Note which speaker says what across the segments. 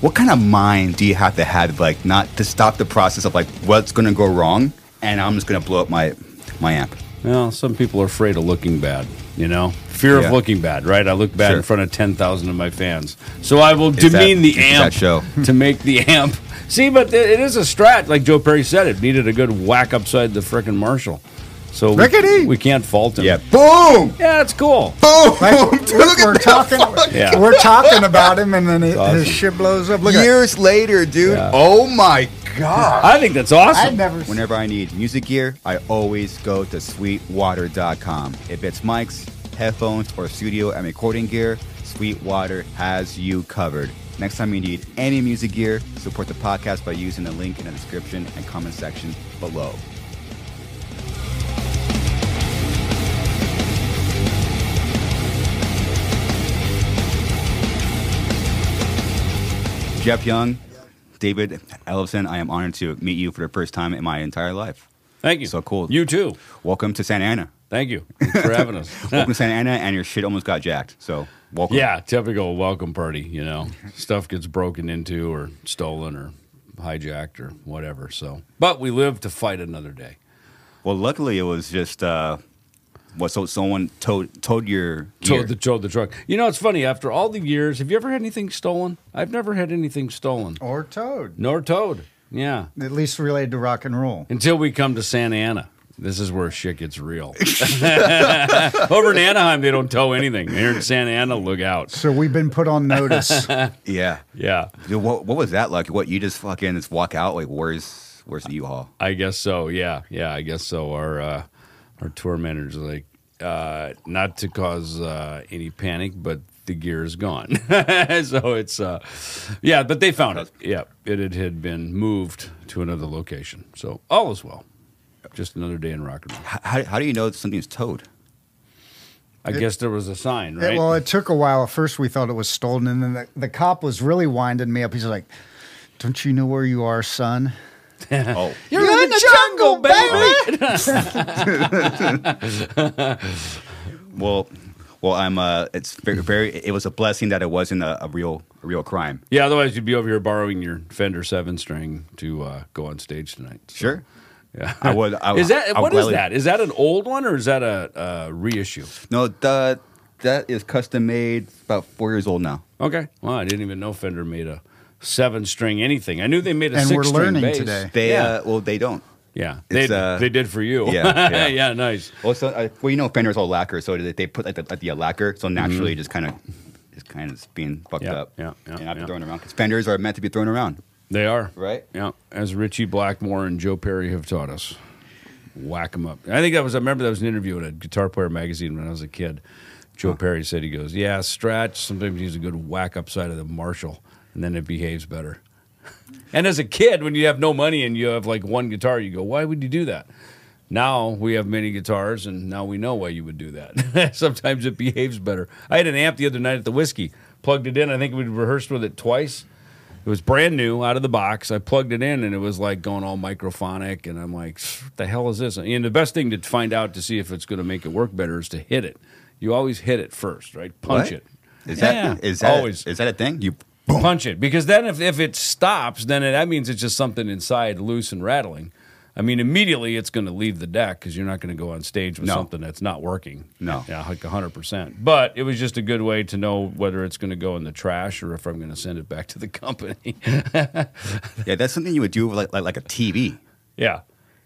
Speaker 1: What kind of mind do you have to have, like, not to stop the process of like what's going to go wrong, and I'm just going to blow up my my amp?
Speaker 2: Well, some people are afraid of looking bad, you know? Fear
Speaker 1: Yeah.
Speaker 2: of looking bad, right? I look bad
Speaker 1: Sure.
Speaker 2: in front of 10,000 of my fans. So I will
Speaker 1: that-
Speaker 2: demean the amp
Speaker 1: show.
Speaker 2: to make the amp. See, but it is a strat, like Joe Perry said. It needed a good whack upside the frickin' Marshall. So we,
Speaker 3: Rickety!
Speaker 2: we can't fault him.
Speaker 1: Yeah, boom,
Speaker 2: Yeah, it's cool.
Speaker 1: boom.
Speaker 3: Like,
Speaker 1: Dude, look
Speaker 3: we're
Speaker 1: at
Speaker 3: talking,
Speaker 2: Yeah.
Speaker 3: we're talking about him, and then it,
Speaker 2: awesome.
Speaker 3: his shit blows up. Look at
Speaker 1: Years later, dude.
Speaker 2: Yeah.
Speaker 1: Oh my god.
Speaker 2: I think that's awesome.
Speaker 3: I've
Speaker 2: awesome.
Speaker 3: never.
Speaker 1: Whenever I need music gear, I always go to sweetwater.com. If it's mics, headphones, or studio and recording gear, Sweetwater has you covered. Next time you need any music gear, support the podcast by using the link in the description and comment section below. Jeff Young, David Ellefson, I am honored to meet you for the first time in my entire life.
Speaker 2: Thank you.
Speaker 1: So cool.
Speaker 2: You too.
Speaker 1: Welcome to Santa Ana.
Speaker 2: Thank you. Thanks for having us.
Speaker 1: Welcome to Santa Ana, and your shit almost got jacked. So welcome.
Speaker 2: Yeah, typical welcome party, you know. Stuff gets broken into or stolen or hijacked or whatever. So, but we live to fight another day.
Speaker 1: Well, luckily it was just uh, what? So someone towed towed your gear.
Speaker 2: Towed the, towed the truck. You know, it's funny. After all the years, have you ever had anything stolen? I've never had anything stolen,
Speaker 3: or Toad,
Speaker 2: nor towed. Yeah,
Speaker 3: at least related to rock and roll.
Speaker 2: until we come to Santa Ana. This is where shit gets real. Over in Anaheim, they don't tow anything. Here in Santa Ana, look out.
Speaker 3: So we've been put on notice.
Speaker 1: yeah.
Speaker 2: Yeah,
Speaker 1: Dude, what, what was that like? What you just fucking just walk out like where's where's the U-Haul?
Speaker 2: I guess so. Yeah, yeah, I guess so. Our uh, our tour manager's like, uh, not to cause uh, any panic, but the gear is gone. so it's, uh, yeah, but they found it. Yeah, it, it had been moved to another location. So all is well. Just another day in rock and roll.
Speaker 1: How, how do you know something's towed?
Speaker 2: I guess there was a sign,
Speaker 3: It-
Speaker 2: right?
Speaker 3: well, it took a while. At first, we thought it was stolen, and then the, the cop was really winding me up. He's like, "Don't you know where you are, son?"
Speaker 1: Oh,
Speaker 2: You're, in, the, jungle, baby.
Speaker 1: well, well, I'm. Uh, it's very, very. It was a blessing that it wasn't a, a real, a real crime.
Speaker 2: yeah, otherwise you'd be over here borrowing your Fender seven string to uh, go on stage tonight. So,
Speaker 1: Sure.
Speaker 2: Yeah,
Speaker 1: I would- I-
Speaker 2: is that
Speaker 1: I'll
Speaker 2: what is
Speaker 1: gladly-
Speaker 2: that? Is that an old one or is that a, a reissue?
Speaker 1: No, the that is custom made. About four years old now.
Speaker 2: Okay. Well, I didn't even know Fender made a seven string anything. I knew they made a
Speaker 3: And we're
Speaker 2: six string
Speaker 3: learning
Speaker 2: bass.
Speaker 3: today.
Speaker 1: They
Speaker 2: yeah,
Speaker 1: uh, well, they don't.
Speaker 2: yeah. They,
Speaker 1: uh,
Speaker 2: they did for you.
Speaker 1: yeah, yeah.
Speaker 2: yeah, nice.
Speaker 1: Well, so, uh, well, you know, Fender's all lacquer, so they, they put like the, like the lacquer, so naturally just kind of, just kind of being fucked
Speaker 2: Mm-hmm. Yeah,
Speaker 1: up.
Speaker 2: yeah, yeah,
Speaker 1: and not be
Speaker 2: yeah.
Speaker 1: thrown around because Fenders are meant to be thrown around,
Speaker 2: They are
Speaker 1: right?
Speaker 2: Yeah, as Ritchie Blackmore and Joe Perry have taught us. Whack them up. I think that was. I remember that was an interview in a Guitar Player magazine when I was a kid. Joe Perry said he goes, "Yeah, Strat sometimes he's a good whack upside of the Marshall, and then it behaves better." And as a kid, when you have no money and you have like one guitar, you go, "Why would you do that?" Now we have many guitars, and now we know why you would do that. Sometimes it behaves better. I had an amp the other night at the Whisky, plugged it in. I think we rehearsed with it twice. It was brand new out of the box. I plugged it in, and it was like going all microphonic. And I'm like, "What the hell is this?" And the best thing to find out to see if it's going to make it work better is to hit it. You always hit it first, right? Punch
Speaker 1: What?
Speaker 2: it.
Speaker 1: Is
Speaker 2: Yeah,
Speaker 1: that is that
Speaker 2: always
Speaker 1: is that a thing? You
Speaker 2: punch it because then if, if it stops then it, that means it's just something inside loose and rattling i mean immediately it's going to leave the deck because you're not going to go on stage with
Speaker 1: No.
Speaker 2: something that's not working
Speaker 1: No.
Speaker 2: yeah like 100% but it was just a good way to know whether it's going to go in the trash or if i'm going to send it back to the company
Speaker 1: yeah, that's something you would do with like like, like a TV.
Speaker 2: yeah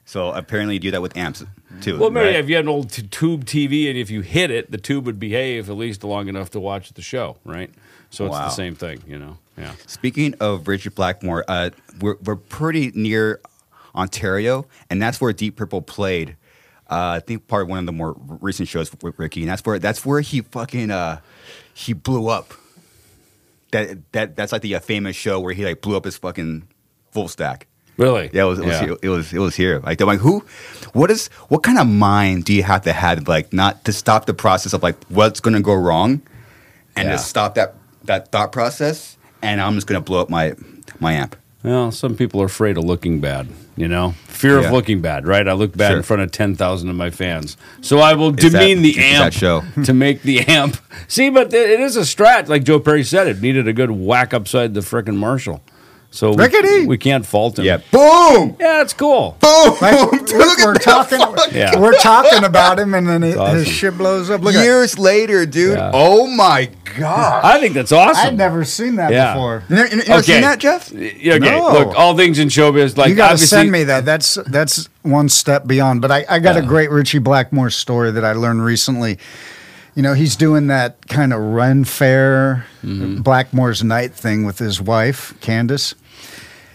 Speaker 1: So apparently you do that with amps too.
Speaker 2: well maybe
Speaker 1: right?
Speaker 2: if you had an old t- tube tv and if you hit it the tube would behave at least long enough to watch the show right so it's
Speaker 1: Wow.
Speaker 2: the same thing you know yeah
Speaker 1: Speaking of Richard Blackmore, uh, we're we're pretty near Ontario, and that's where Deep Purple played. Uh, I think part of one of the more recent shows with Ricky, and that's where that's where he fucking uh, he blew up. that that that's like the uh, famous show where he like blew up his fucking full stack.
Speaker 2: Really?
Speaker 1: Yeah, it was it was, It, was it was here. Like they're like who, what is what kind of mind do you have to have like not to stop the process of like what's going to go wrong, and
Speaker 2: Yeah.
Speaker 1: to stop that that thought process, and I'm just going to blow up my my amp.
Speaker 2: Well, some people are afraid of looking bad. You know, fear
Speaker 1: Yeah.
Speaker 2: of looking bad. Right? I look bad in front of ten thousand of my fans, so I will
Speaker 1: that-
Speaker 2: demean the amp
Speaker 1: show.
Speaker 2: to make the amp. See, but it is a strat. Like Joe Perry said, it needed a good whack upside the frickin' Marshall. So we,
Speaker 3: Rickety!
Speaker 2: we can't fault him.
Speaker 1: Yeah, boom,
Speaker 2: yeah, it's cool.
Speaker 1: boom.
Speaker 3: Like,
Speaker 1: Dude,
Speaker 3: look, we're talking,
Speaker 2: Yeah.
Speaker 3: we're talking about him, and then it,
Speaker 2: awesome.
Speaker 3: his shit blows up. Look, at
Speaker 1: Years later, dude.
Speaker 2: Yeah.
Speaker 1: Oh my god.
Speaker 2: I think that's awesome.
Speaker 3: I've never seen that
Speaker 2: Yeah.
Speaker 3: before.
Speaker 1: You never, you never seen that, Jeff?
Speaker 2: Okay,
Speaker 3: No.
Speaker 2: look, all things in showbiz, like
Speaker 3: you got to send me that. That's that's one step beyond. But I, I got a great Ritchie Blackmore story that I learned recently. You know, he's doing that kind of run fair
Speaker 2: Mm-hmm.
Speaker 3: Blackmore's night thing with his wife Candace,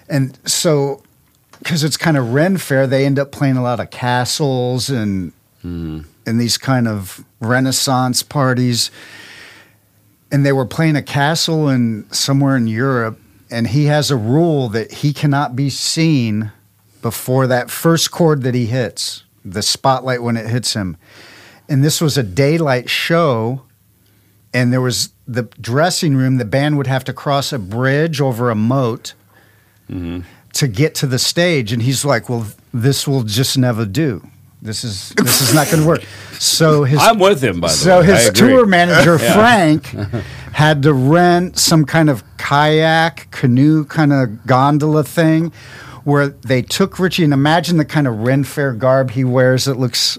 Speaker 3: and so because it's kind of Ren fair, they end up playing a lot of castles and
Speaker 2: Mm-hmm.
Speaker 3: and these kind of Renaissance parties. And they were playing a castle in somewhere in Europe, and he has a rule that he cannot be seen before that first chord that he hits, the spotlight when it hits him. And this was a daylight show, and there was the dressing room. The band would have to cross a bridge over a moat to get to the stage, and he's like, "Well, this will just never do. This is this is not going to work." So his
Speaker 2: I'm with him, by the
Speaker 3: so
Speaker 2: way. So
Speaker 3: his tour manager Frank had to rent some kind of kayak canoe kind of gondola thing where they took Ritchie and imagine the kind of Ren Fair garb he wears that looks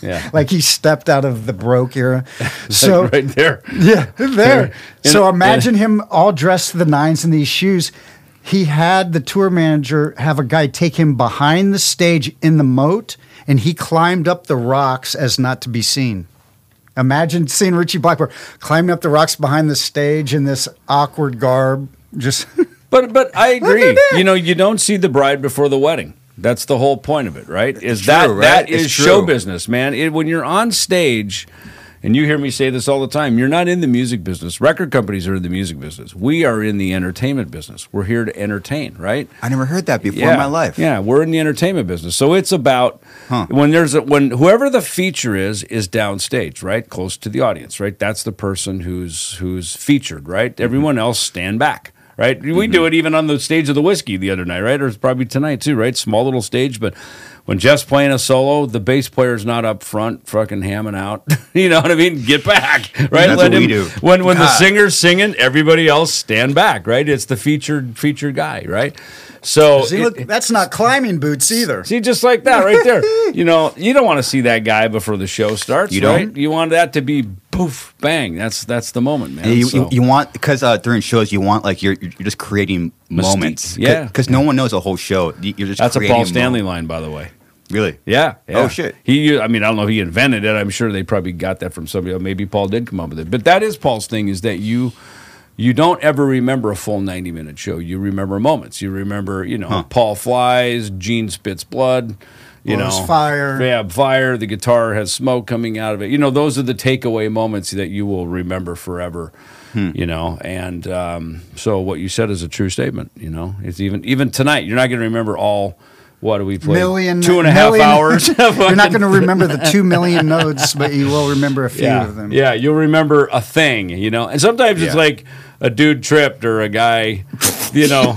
Speaker 2: Yeah.
Speaker 3: like he stepped out of the Baroque era. so
Speaker 2: right there.
Speaker 3: yeah, there.
Speaker 2: In
Speaker 3: So imagine him all dressed to the nines in these shoes. He had the tour manager have a guy take him behind the stage in the moat, and he climbed up the rocks as not to be seen. Imagine seeing Ritchie Blackmore climbing up the rocks behind the stage in this awkward garb. Just
Speaker 2: But but I agree. You know, you don't see the bride before the wedding. That's the whole point of it, right? Is
Speaker 1: true,
Speaker 2: that
Speaker 1: right?
Speaker 2: that
Speaker 1: It's
Speaker 2: is
Speaker 1: true.
Speaker 2: show business, man. It, when you're on stage, and you hear me say this all the time, you're not in the music business. Record companies are in the music business. We are in the entertainment business. We're here to entertain, right?
Speaker 1: I never heard that before in my life.
Speaker 2: Yeah, we're in the entertainment business. So it's about
Speaker 1: Huh.
Speaker 2: when there's a, when whoever the feature is is downstage, right, close to the audience, right. That's the person who's who's featured, right.
Speaker 1: Mm-hmm.
Speaker 2: Everyone else stand back, right. We do it even on the stage of the Whisky the other night, right, or it's probably tonight too, right. Small little stage, but. When Jeff's playing a solo, the bass player's not up front, fucking hamming out. you know what I mean? Get back, right?
Speaker 1: That's what we do.
Speaker 2: When when the singer's singing, everybody else stand back, right? It's the featured featured guy, right? So
Speaker 3: see,
Speaker 2: it-
Speaker 3: look, that's not climbing boots either.
Speaker 2: See, just like that right there. you know, you don't want to see that guy before the show starts,
Speaker 1: You don't?
Speaker 2: right? You want that to be poof, bang. That's that's the moment, man.
Speaker 1: You,
Speaker 2: So-
Speaker 1: you, you want because uh, during shows you want like you're you're just creating
Speaker 2: Mystique,
Speaker 1: moments.
Speaker 2: yeah.
Speaker 1: because no one knows a whole show. You- You're just
Speaker 2: that's a Paul Stanley
Speaker 1: moments.
Speaker 2: line, by the way.
Speaker 1: Really?
Speaker 2: Yeah, yeah.
Speaker 1: Oh, shit.
Speaker 2: He, I mean, I don't know if he invented it. I'm sure they probably got that from somebody. else. Maybe Paul did come up with it. But that is Paul's thing: is that you, you don't ever remember a full 90 minute show. You remember moments. You remember, you know, Paul flies, Gene spits blood. You
Speaker 3: Blows
Speaker 2: know,
Speaker 3: fire.
Speaker 2: Yeah, fire. The guitar has smoke coming out of it. You know, those are the takeaway moments that you will remember forever.
Speaker 1: Hmm.
Speaker 2: You know, and um, so what you said is a true statement. You know, it's even even tonight. You're not going to remember all. What do we play?
Speaker 3: Million
Speaker 2: two and a half
Speaker 3: million-
Speaker 2: hours.
Speaker 3: You're not going to remember the two million notes, but you will remember a few
Speaker 2: yeah,
Speaker 3: of them.
Speaker 2: yeah, you'll remember a thing. You know, and sometimes it's like a dude tripped or a guy. You know.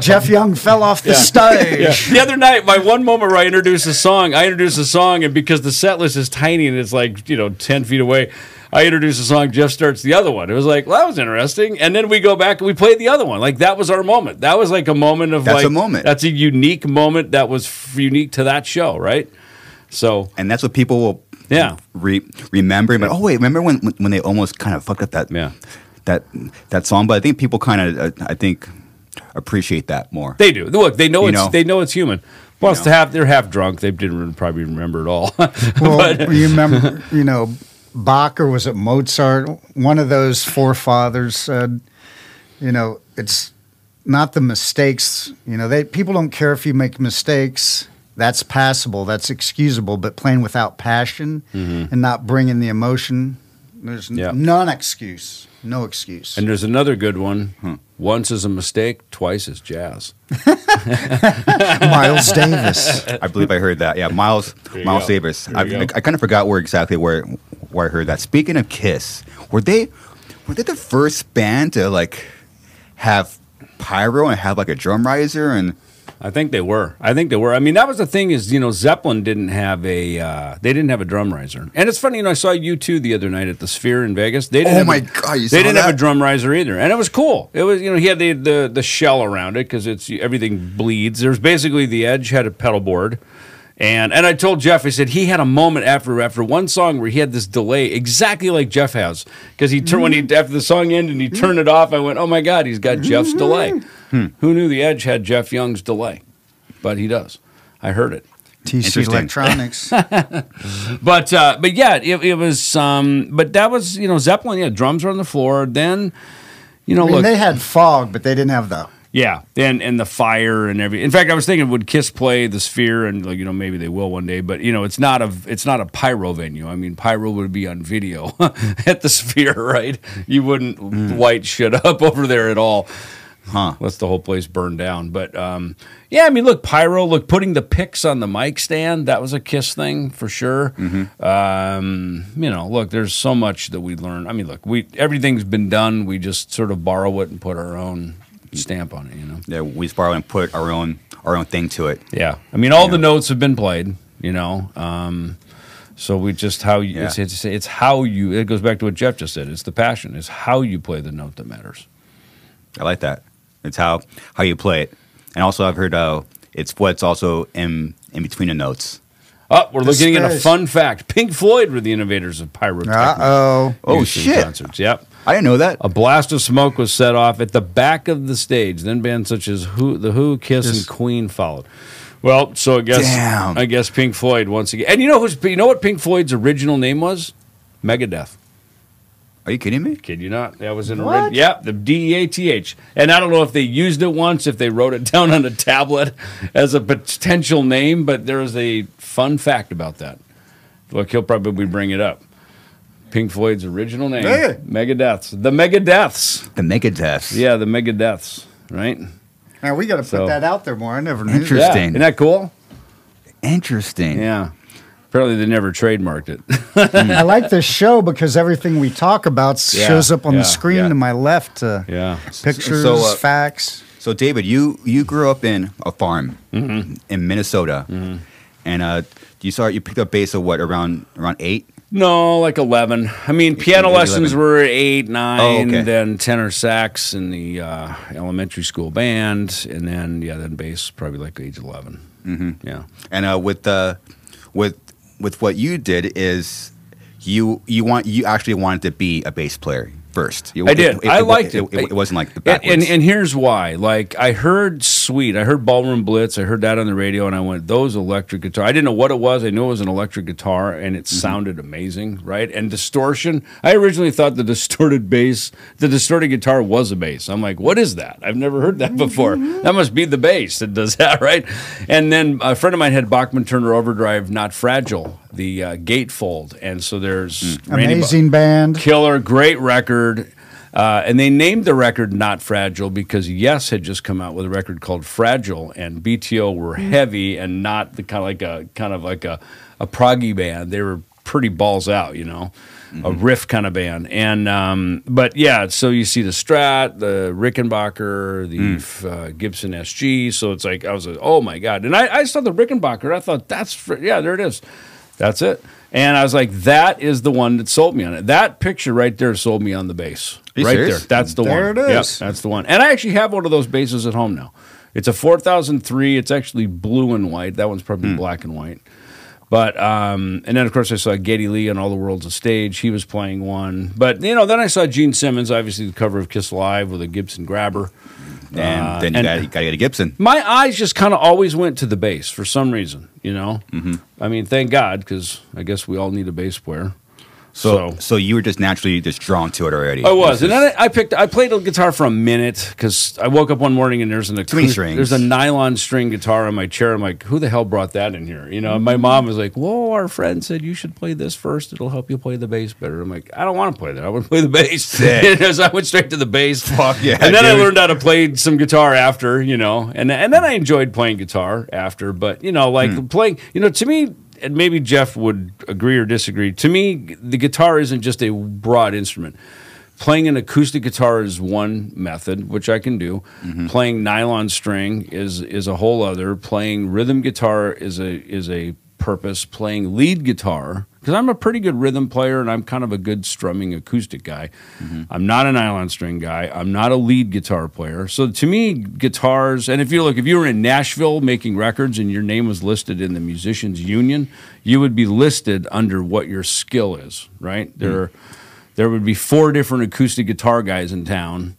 Speaker 3: Jeff Young fell off the stage.
Speaker 2: Yeah. The other night, my one moment where I introduced a song, I introduced a song, and because the set list is tiny and it's like, you know, 10 feet away, I introduced a song, Jeff starts the other one. It was like, well, that was interesting. And then we go back and we play the other one. Like, that was our moment. That was like a moment of
Speaker 1: That's
Speaker 2: like,
Speaker 1: a moment.
Speaker 2: That's a unique moment that was f- unique to that show, right? So,
Speaker 1: And that's what people will
Speaker 2: Yeah.
Speaker 1: re- remember. But oh wait, remember when when they almost kind of fucked up that
Speaker 2: Yeah.
Speaker 1: That that song? But I think people kind of uh, I think appreciate that more.
Speaker 2: they do. Look, they know
Speaker 1: You
Speaker 2: it's
Speaker 1: know.
Speaker 2: they know it's human. Plus,
Speaker 1: You
Speaker 2: to
Speaker 1: know.
Speaker 2: have they're half drunk. They didn't probably remember it all.
Speaker 3: Well, you remember, you know, Bach or was it Mozart? One of those forefathers said, you know, it's not the mistakes. You know, they people don't care if you make mistakes. That's passable. That's excusable. But playing without passion and not bringing the emotion, there's n-
Speaker 2: Yeah.
Speaker 3: none excuse. No excuse.
Speaker 2: And there's another good one. Hmm. Once is a mistake, twice is jazz.
Speaker 3: Miles Davis.
Speaker 1: I believe I heard that. Yeah, Miles Miles
Speaker 2: go.
Speaker 1: Davis. I, I. I kind of forgot where exactly where where I heard that. Speaking of Kiss, were they were they the first band to like have pyro and have like a drum riser and
Speaker 2: I think they were. I think they were. I mean, that was the thing is, you know, Zeppelin didn't have a uh, they didn't have a drum riser. And it's funny, you know, I saw U2 the other night at the Sphere in Vegas. They didn't
Speaker 1: Oh
Speaker 2: have
Speaker 1: my
Speaker 2: a,
Speaker 1: God, you
Speaker 2: they didn't have a drum riser either, and it was cool. It was, you know, he had the the, the shell around it because it's everything bleeds. There's basically the edge had a pedal board. And and I told Jeff, I said he had a moment after after one song where he had this delay exactly like Jeff has because he turned when he after the song ended and he turned it off. I went, oh my god, he's got Jeff's delay. Who knew the Edge had Jeff Young's delay? But he does. I heard it.
Speaker 3: TC. Electronics.
Speaker 2: But uh, but yeah, it, it was. Um, but that was you know Zeppelin. Yeah, drums were on the floor. Then you know
Speaker 3: I mean,
Speaker 2: look.
Speaker 3: they had fog, but they didn't have the.
Speaker 2: Yeah, and and the fire and every. In fact, I was thinking, would Kiss play the Sphere? And like you know, maybe they will one day. But you know, it's not a it's not a pyro venue. I mean, pyro would be on video at the Sphere, right? You wouldn't light shit up over there at all.
Speaker 1: Huh.
Speaker 2: Unless the whole place burned down. But um, yeah, I mean, look, pyro. Look, putting the picks on the mic stand. That was a Kiss thing for sure. Um, you know, look, there's so much that we learn. I mean, look, we everything's been done. We just sort of borrow it and put our own stamp on it. You know.
Speaker 1: yeah, we borrow and put our own our own thing to it.
Speaker 2: Yeah, I mean, all
Speaker 1: Yeah.
Speaker 2: the notes have been played. You know, um, so we just how you it's,
Speaker 1: Yeah.
Speaker 2: it's it's how you. It goes back to what Jeff just said. It's the passion. It's how you play the note that matters.
Speaker 1: I like that. It's how how you play it, and also I've heard uh, it's what's also in in between the notes.
Speaker 2: Oh, we're
Speaker 3: The
Speaker 2: looking at a fun fact. Pink Floyd were the innovators of pyrotechnics.
Speaker 3: Uh oh.
Speaker 1: Oh,
Speaker 2: in
Speaker 1: shit.
Speaker 2: Concerts. Yep.
Speaker 1: I didn't know that.
Speaker 2: A blast of smoke was set off at the back of the stage. Then bands such as Who, The Who, Kiss, and Queen followed. Well, so I guess
Speaker 1: Damn.
Speaker 2: I guess Pink Floyd once again. And you know who's you know what Pink Floyd's original name was? Megadeth.
Speaker 1: Are you kidding me?
Speaker 2: Kid you not? That was in
Speaker 3: What?
Speaker 2: ori- yeah, the D E A T H. And I don't know if they used it once, if they wrote it down on a tablet as a potential name, but there is a fun fact about that. Look, he'll probably bring it up. Pink Floyd's original name,
Speaker 3: Hey.
Speaker 2: Megadeths. The Megadeths.
Speaker 1: The Megadeth.
Speaker 2: Yeah, the Megadeths, right?
Speaker 3: Now we got to put
Speaker 2: So-
Speaker 3: that out there more. I never knew.
Speaker 1: Interesting.
Speaker 3: that.
Speaker 2: Yeah. Isn't that cool?
Speaker 1: Interesting.
Speaker 2: Yeah. Apparently they never trademarked it.
Speaker 3: I like this show because everything we talk about
Speaker 2: Yeah,
Speaker 3: shows up on
Speaker 2: yeah,
Speaker 3: the screen
Speaker 2: yeah.
Speaker 3: to my left. Uh,
Speaker 2: yeah.
Speaker 3: Pictures,
Speaker 1: So, uh,
Speaker 3: facts.
Speaker 1: So, David, you you grew up in a farm
Speaker 2: Mm-hmm.
Speaker 1: in Minnesota, and uh, you saw you picked up bass at what around around eight.
Speaker 2: No, like 11. I mean, piano lessons
Speaker 1: 11.
Speaker 2: were 8, 9,
Speaker 1: Oh, okay.
Speaker 2: then tenor sax in the uh, elementary school band, and then, yeah, then bass probably like age 11. Mm-hmm. Yeah.
Speaker 1: And uh, with the with with what you did is you you want you actually wanted to be a bass player first. You-
Speaker 2: I did. I liked it.
Speaker 1: It, wasn't like the backwards.
Speaker 2: and, and here's why. Like, I heard Sweet. I heard Ballroom Blitz. I heard that on the radio, and I went, those electric guitar. I didn't know what it was. I knew it was an electric guitar, and it mm-hmm. sounded amazing, right? And distortion. I originally thought the distorted bass, the distorted guitar was a bass. I'm like, what is that? I've never heard that before. Mm-hmm. That must be the bass that does that, right? And then a friend of mine had Bachman Turner Overdrive, Not Fragile, the uh, gatefold. And so there's Randy Ba-
Speaker 3: Amazing band.
Speaker 2: killer, great record. Uh, and they named the record Not Fragile because Yes had just come out with a record called Fragile, and BTO were heavy and not the kind of like a kind of like a, a proggy band. They were pretty balls out, you know, a riff kind of band. And um, but yeah, so you see the Strat, the Rickenbacker, the f- uh, Gibson SG. So it's like I was like, oh my god! And I, I saw the Rickenbacker. I thought that's fr- yeah, there it is. That's it. And I was like, that is the one that sold me on it. That picture right there sold me on the
Speaker 1: base.
Speaker 2: right
Speaker 1: serious?
Speaker 2: there. That's the
Speaker 3: There
Speaker 2: one.
Speaker 3: it
Speaker 2: Yep, that's the one. And I actually have one of those bases at home now. It's a 4003. It's actually blue and white. That one's
Speaker 1: Hmm.
Speaker 2: probably black and white. But um, and then of course I saw Geddy Lee on All the World's a Stage. He was playing one. But you know, then I saw Gene Simmons, obviously the cover of Kiss Live with a Gibson grabber.
Speaker 1: And
Speaker 2: uh,
Speaker 1: then you
Speaker 2: and-
Speaker 1: got you got to get a Gibson.
Speaker 2: My eyes just kind of always went to the bass for some reason, you know.
Speaker 1: Mm-hmm.
Speaker 2: I mean, thank God because I guess we all need a bass player.
Speaker 1: So, so you were just naturally just drawn to it already.
Speaker 2: I was, and then I, I picked. I played the guitar for a minute because I woke up one morning and there's an
Speaker 1: many
Speaker 2: acoustic,
Speaker 1: strings.
Speaker 2: there's a nylon string guitar on my chair. I'm like, who the hell brought that in here? You know, my mom was like, "Whoa, our friend said you should play this first. It'll help you play the bass better." I'm like, I don't want to play that. I want to play the bass. So I went straight to the bass.
Speaker 1: Fuck yeah,
Speaker 2: And then I learned how to play some guitar after, you know, and and then I enjoyed playing guitar after. But you know, like
Speaker 1: Hmm.
Speaker 2: playing, you know, to me. And maybe Jeff would agree or disagree. To me, the guitar isn't just a broad instrument. Playing an acoustic guitar is one method which i can do. Mm-hmm. Playing nylon string is is a whole other. Playing rhythm guitar is a is a purpose. Playing lead guitar because i'm a pretty good rhythm player and i'm kind of a good strumming acoustic guy. Mm-hmm. I'm not a nylon string guy. I'm not a lead guitar player. So to me guitars and if you look if you were in nashville making records and your name was listed in the musicians union you would be listed under what your skill is right? Hmm. There there would be four different acoustic guitar guys in town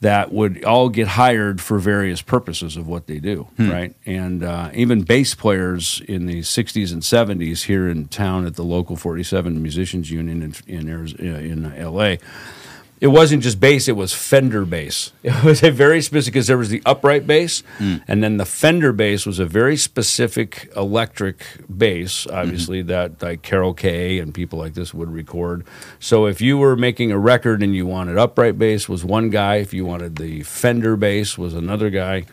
Speaker 2: that would all get hired for various purposes of what they do, right? And uh, even bass players in the '60s and '70s here in town at the local 47 Musicians Union in in, in LA. It wasn't just bass; it was Fender bass. It was a very specific because there was the upright bass, mm. and then the Fender bass was a very specific electric bass, mm-hmm. obviously that like Carol Kaye and people like this would record. So if you were making a record and you wanted upright bass, was one guy. If you wanted the Fender bass, was another guy.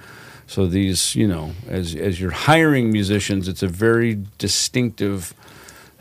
Speaker 2: So these, you know, as as you're hiring musicians, it's a very distinctive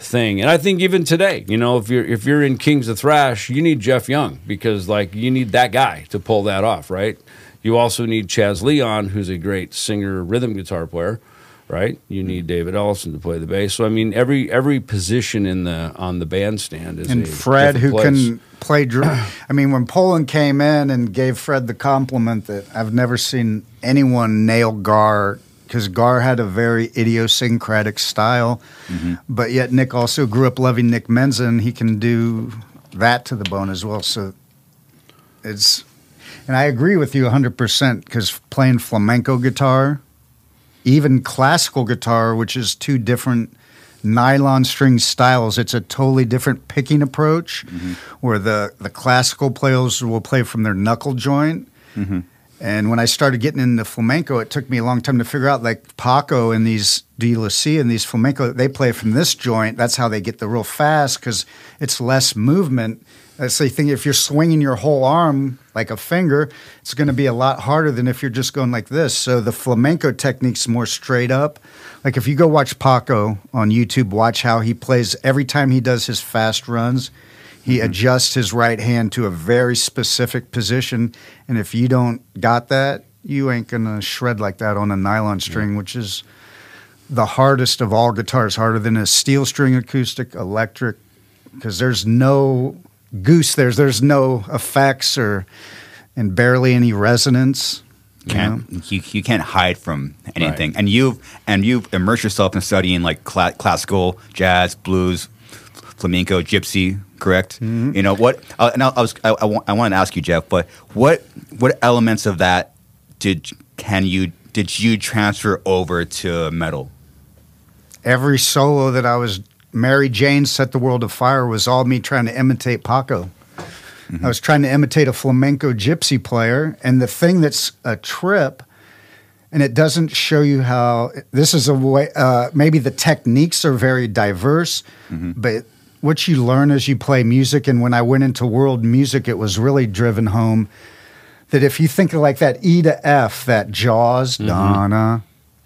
Speaker 2: thing. And I think even today, you know, if you're if you're in Kings of Thrash, you need Jeff Young because like you need that guy to pull that off, right? You also need Chaz Leon, who's a great singer, rhythm guitar player, right? You mm-hmm. need David Ellefson to play the bass. So I mean, every every position in the on the bandstand is
Speaker 3: and
Speaker 2: a
Speaker 3: Fred, who
Speaker 2: place.
Speaker 3: can play drum. I mean, when Poland came in and gave Fred the compliment that I've never seen anyone nail Gar because Gar had a very idiosyncratic style,
Speaker 2: Mm-hmm.
Speaker 3: but yet Nick also grew up loving Nick Menza, and he can do that to the bone as well. So it's, and I agree with you 100% because playing flamenco guitar, even classical guitar, which is two different nylon string styles, it's a totally different picking approach where the, the classical players will play from their knuckle joint. And when I started getting into flamenco, it took me a long time to figure out like Paco and these De Cia and these flamenco, they play from this joint. That's how they get the real fast because it's less movement. Uh, So you think if you're swinging your whole arm like a finger, it's going to be a lot harder than if you're just going like this. So the flamenco technique's more straight up. Like if you go watch Paco on YouTube, watch how he plays every time he does his fast runs. He mm-hmm. adjusts his right hand to a very specific position, and if you don't got that, you ain't gonna shred like that on a nylon string, which is the hardest of all guitars, harder than a steel string acoustic, electric, because there's no goose. There's there's no effects or and barely any resonance. you
Speaker 1: can't you, you can't hide from anything and you've and you've immersed yourself in studying like cla- classical jazz blues flamenco gypsy correct
Speaker 3: Mm-hmm.
Speaker 1: you know what uh, and I, I was I, I, want, I wanted to ask you jeff but what what elements of that did can you did you transfer over to metal
Speaker 3: every solo that I was Mary Jane set the world afire was all me trying to imitate Paco. I was trying to imitate a flamenco gypsy player, and the thing that's a trip, and it doesn't show you how this is a way. Uh, maybe the techniques are very diverse, but what you learn as you play music, and when I went into world music, it was really driven home that if you think of like that E to F, that Jaws, mm-hmm. Donna,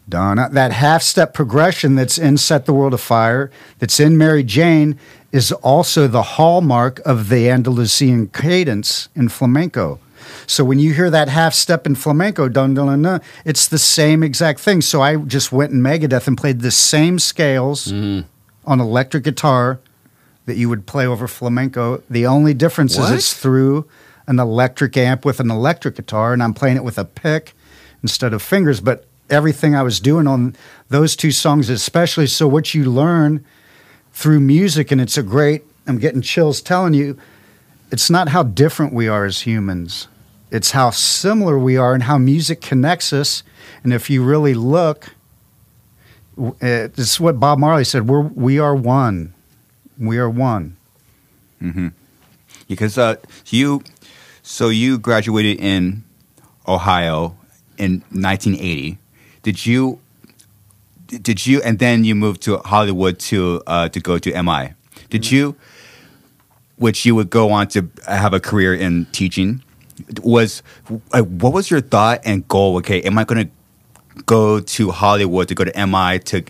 Speaker 3: Donna, that half step progression that's in Set the World Afire, that's in Mary Jane, is also the hallmark of the Andalusian cadence in flamenco. So when you hear that half step in flamenco, dun dun dun, dun, it's the same exact thing. So I just went in Megadeth and played the same scales mm-hmm. on electric guitar that you would play over flamenco. The only difference
Speaker 1: What?
Speaker 3: is it's through an electric amp with an electric guitar, and I'm playing it with a pick instead of fingers. But everything I was doing on those two songs, especially, so what you learn through music, and it's a great. I'm getting chills telling you, it's not how different we are as humans. It's how similar we are and how music connects us. And if you really look, eh, this is what Bob Marley said: "We're we are one, we are one."
Speaker 1: Because uh, you, so you graduated in Ohio in 1980. Did you? Did you? And then you moved to Hollywood to uh, to go to MI. Did you? Which you would go on to have a career in teaching. Was uh, what was your thought and goal? Okay, am I going to go to Hollywood to go to MI to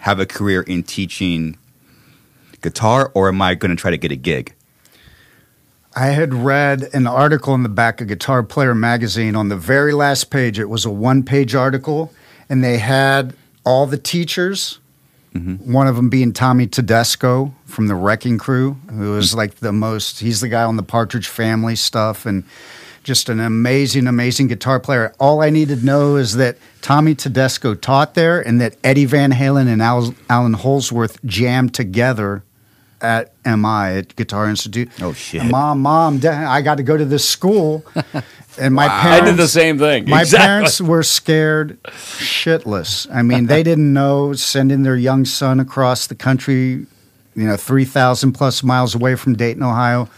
Speaker 1: have a career in teaching guitar, or am I going to try to get a gig?
Speaker 3: I had read an article in the back of Guitar Player magazine on the very last page. It was a one page article, and they had all the teachers, mm-hmm. one of them being Tommy Tedesco from the Wrecking Crew, who was mm-hmm. like the most, he's the guy on the Partridge Family stuff, and just an amazing, amazing guitar player. All I needed to know is that Tommy Tedesco taught there and that Eddie Van Halen and Al- Allan Holdsworth jammed together at MI at Guitar Institute.
Speaker 1: Oh, shit.
Speaker 3: Mom, mom, dad, I got to go to this school, and my
Speaker 2: I
Speaker 3: parents.
Speaker 2: I did the same thing.
Speaker 3: My
Speaker 2: Exactly.
Speaker 3: parents were scared shitless. I mean, they didn't know sending their young son across the country, you know, 3,000 plus miles away from Dayton, Ohio.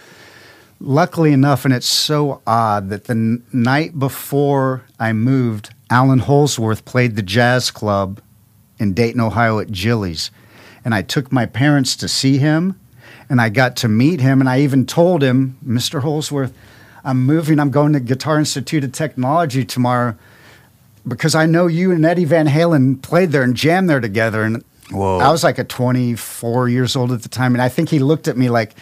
Speaker 3: Luckily enough, and it's so odd that the n- night before I moved, Allan Holdsworth played the jazz club in Dayton, Ohio at Gillies. And I took my parents to see him and I got to meet him. And I even told him, Mr. Holdsworth, I'm moving. I'm going to Guitar Institute of Technology tomorrow because I know you and Eddie Van Halen played there and jammed there together. And
Speaker 1: Whoa.
Speaker 3: I was like a 24 years old at the time. And I think he looked at me like,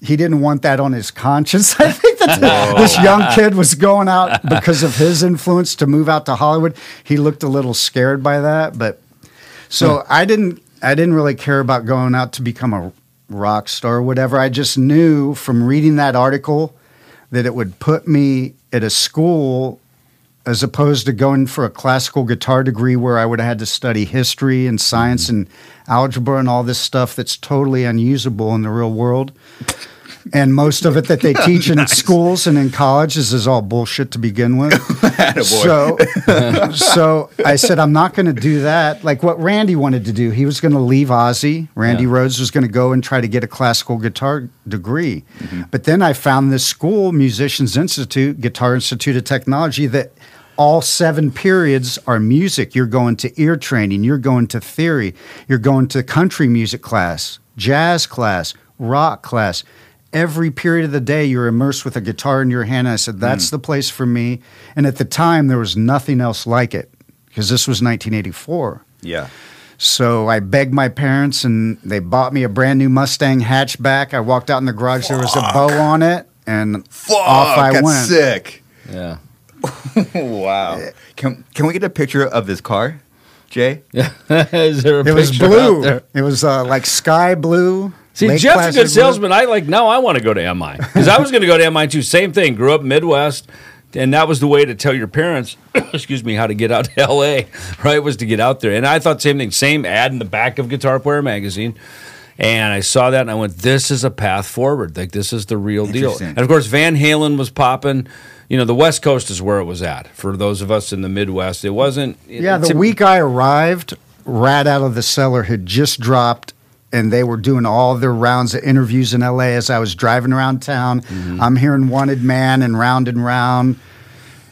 Speaker 3: he didn't want that on his conscience. I think that this young kid was going out because of his influence to move out to Hollywood. He looked a little scared by that, but so I didn't. I didn't really care about going out to become a rock star or whatever. I just knew from reading that article that it would put me at a school as opposed to going for a classical guitar degree where I would have had to study history and science mm-hmm. and algebra and all this stuff that's totally unusable in the real world. And most of it that they oh, teach in schools and in colleges is all bullshit to begin with. so, so I said, I'm not going to do that. Like what Randy wanted to do, he was going to leave Ozzy. Randy
Speaker 2: Yeah.
Speaker 3: Rhodes was going to go and try to get a classical guitar degree. Mm-hmm. But then I found this school, Musicians Institute, Guitar Institute of Technology, that all seven periods are music. You're going to ear training, you're going to theory, you're going to country music class, jazz class, rock class. Every period of the day, you're immersed with a guitar in your hand. And I said, that's the place for me. And at the time, there was nothing else like it because this was 1984.
Speaker 1: Yeah.
Speaker 3: So I begged my parents, and they bought me a brand new Mustang hatchback. I walked out in the garage. There was a bow on it, and
Speaker 1: Fuck,
Speaker 3: off I
Speaker 1: that's
Speaker 3: went.
Speaker 1: sick.
Speaker 2: Yeah.
Speaker 1: wow. Can can we get a picture of this car, Jay?
Speaker 2: Is there a
Speaker 3: It was
Speaker 2: picture out
Speaker 3: blue. It was uh, like sky blue.
Speaker 2: See,
Speaker 3: Lake
Speaker 2: Jeff's a good salesman. I like now. I want to go to MI because I was going to go to MI too. Same thing. Grew up Midwest, and that was the way to tell your parents, excuse me, how to get out to L.A. Right was to get out there. And I thought same thing. Same ad in the back of Guitar Player magazine. And I saw that and I went, this is a path forward. Like, this is the real deal. And of course, Van Halen was popping. You know, the West Coast is where it was at. For those of us in the Midwest, it wasn't.
Speaker 3: Yeah, the
Speaker 2: a-
Speaker 3: week I arrived, Ratt Out of the Cellar had just dropped, and they were doing all their rounds of interviews in LA as I was driving around town.
Speaker 2: Mm-hmm.
Speaker 3: I'm hearing Wanted Man and Round and Round,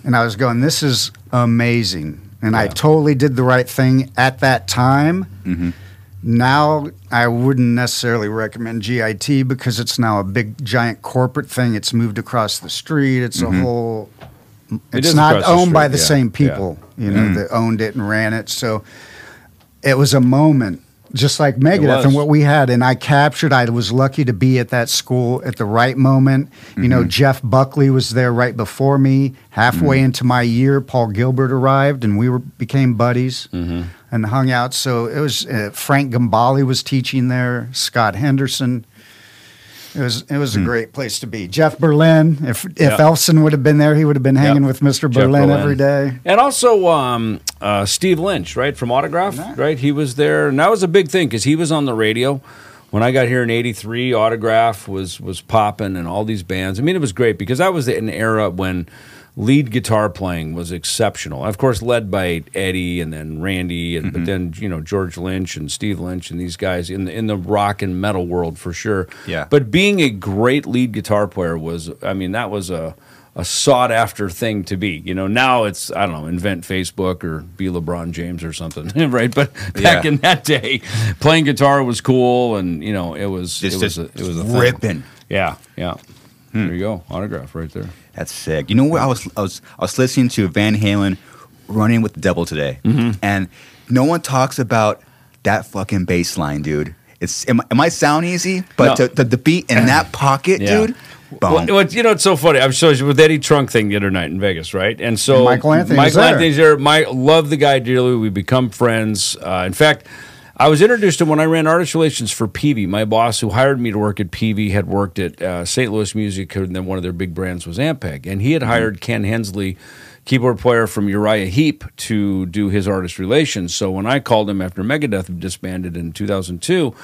Speaker 3: and I was going, this is amazing. And I totally did the right thing at that time. Mm-hmm. Now, I wouldn't necessarily recommend GIT because it's now a big, giant corporate thing. It's moved across the street. It's a mm-hmm.
Speaker 2: whole.
Speaker 3: It's
Speaker 2: is
Speaker 3: not
Speaker 2: across the
Speaker 3: owned by the
Speaker 2: yeah,
Speaker 3: same
Speaker 2: yeah.
Speaker 3: people, you know, mm. that owned it and ran it. So it was a moment, just like Megadeth and what we had. And I captured. I was lucky to be at that school at the right moment. You know, mm-hmm. Jeff Buckley was there right before me. Halfway mm-hmm. into my year, Paul Gilbert arrived, and we were became buddies mm-hmm. and hung out. So it was uh, Frank Gambale was teaching there. Scott Henderson. It was it was a great place to be. Jeff Berlin. If if
Speaker 2: Yeah.
Speaker 3: Ellefson would have been there, he would have been hanging
Speaker 2: Yep.
Speaker 3: with Mr. Berlin,
Speaker 2: Berlin.
Speaker 3: every day.
Speaker 2: And also um, uh, Steve Lynch, right, from Autograph, right? He was there. And that was a big thing because he was on the radio. When I got here in 83, Autograph was was popping and all these bands. I mean, it was great because that was an era when lead guitar playing was exceptional. Of course, led by Eddie and then Randy, and but mm-hmm. then you know George Lynch and Steve Lynch and these guys in the in the rock and metal world for sure.
Speaker 1: Yeah.
Speaker 2: But being a great lead guitar player was, I mean, that was a a sought after thing to be. You know, now it's I don't know, invent Facebook or be LeBron James or something, right? But back
Speaker 1: Yeah.
Speaker 2: in that day, playing guitar was cool, and you know, it was
Speaker 1: Just,
Speaker 2: it was
Speaker 1: just
Speaker 2: a, it was a thing.
Speaker 1: ripping.
Speaker 2: Yeah, yeah. Hmm. There you go, autograph right there.
Speaker 1: That's sick. You know what? I was I was I was listening to Van Halen, "Running with the Devil" today,
Speaker 2: Mm-hmm.
Speaker 1: and no one talks about that fucking bass line, dude. It's it, might- it might sound easy, but
Speaker 2: No.
Speaker 1: to, to the beat in that pocket,
Speaker 2: Yeah.
Speaker 1: dude.
Speaker 2: Well, well, you know, it's so funny. I was showing you with Eddie Trunk thing the other night in Vegas, right? And so
Speaker 3: And Michael Anthony
Speaker 2: Michael
Speaker 3: there.
Speaker 2: Anthony's there. My love the guy dearly. We become friends. Uh, in fact, I was introduced to him when I ran artist relations for Peavey. My boss, who hired me to work at Peavey, had worked at uh, St. Louis Music, and then one of their big brands was Ampeg, and he had hired Ken Hensley. Keyboard player from Uriah Heep to do his artist relations. So when I called him after Megadeth disbanded in 2002,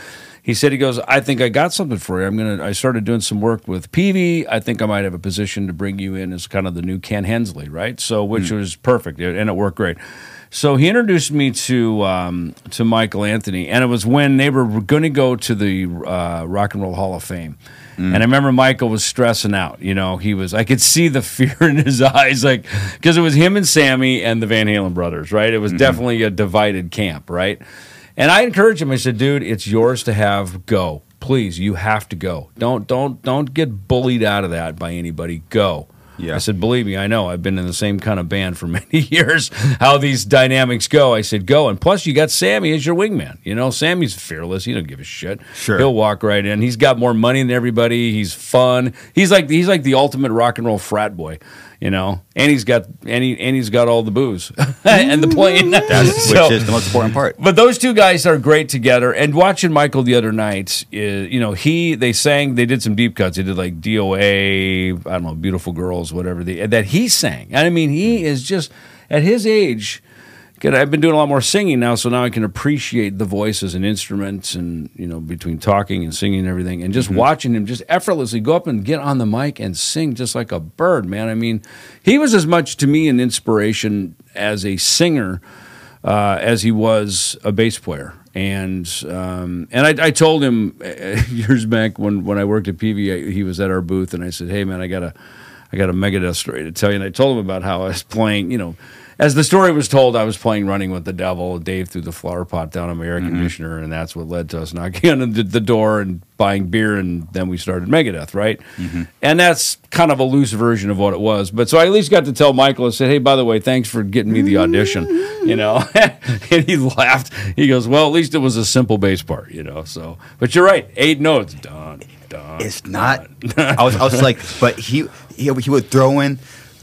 Speaker 2: he said he goes i think i got something for you i'm gonna i started doing some work with peavey i think i might have a position to bring you in as kind of the new ken hensley right so which was perfect and it worked great so he introduced me to um, to michael anthony and it was when they were going to go to the uh, rock and roll hall of fame and I remember Michael was stressing out. You know, he was, I could see the fear in his eyes, like, because it was him and Sammy and the Van Halen brothers, right? It was definitely a divided camp, right? And I encouraged him. I said, "Dude, it's yours to have. Go, please. You have to go. Don't don't don't get bullied out of that by anybody. Go."
Speaker 1: Yeah.
Speaker 2: I said, "Believe me, I know. I've been in the same kind of band for many years. How these dynamics go." I said, "Go." And plus, you got Sammy as your wingman. You know, Sammy's fearless. He don't give a shit.
Speaker 1: Sure.
Speaker 2: he'll walk right in. He's got more money than everybody. He's fun. He's like he's like the ultimate rock and roll frat boy. You know, and he's got and, he, and he's got all the booze and the plane.
Speaker 1: That's
Speaker 2: So-
Speaker 1: which is the most important part.
Speaker 2: but those two guys are great together. And watching Michael the other night, is, you know, he they sang, they did some deep cuts. They did like DOA, I don't know, Beautiful Girls, whatever the, that he sang. And I mean, he is just at his age. Good. I've been doing a lot more singing now, so now I can appreciate the voices and instruments, and you know, between talking and singing and everything, and just watching him just effortlessly go up and get on the mic and sing just like a bird, man. I mean, he was as much to me an inspiration as a singer uh, as he was a bass player. And um, and I, I told him uh, years back when, when I worked at PV, he was at our booth, and I said, "Hey man, I got a I got a Megadeth story to tell you." And I told him about how I was playing, you know. As the story was told, I was playing "Running with the Devil." Dave threw the flower pot down on my air conditioner, and that's what led to us knocking on the, the door and buying beer, and then we started Megadeth, right? Mm-hmm. And that's kind of a loose version of what it was. But so I at least got to tell Michael. I said, "Hey, by the way, thanks for getting me the audition," you know. and he laughed. He goes, "Well, at least it was a simple bass part, you know." So, but you're right, eight notes, done, done.
Speaker 1: It's not. I was I was like, but he he he would throw in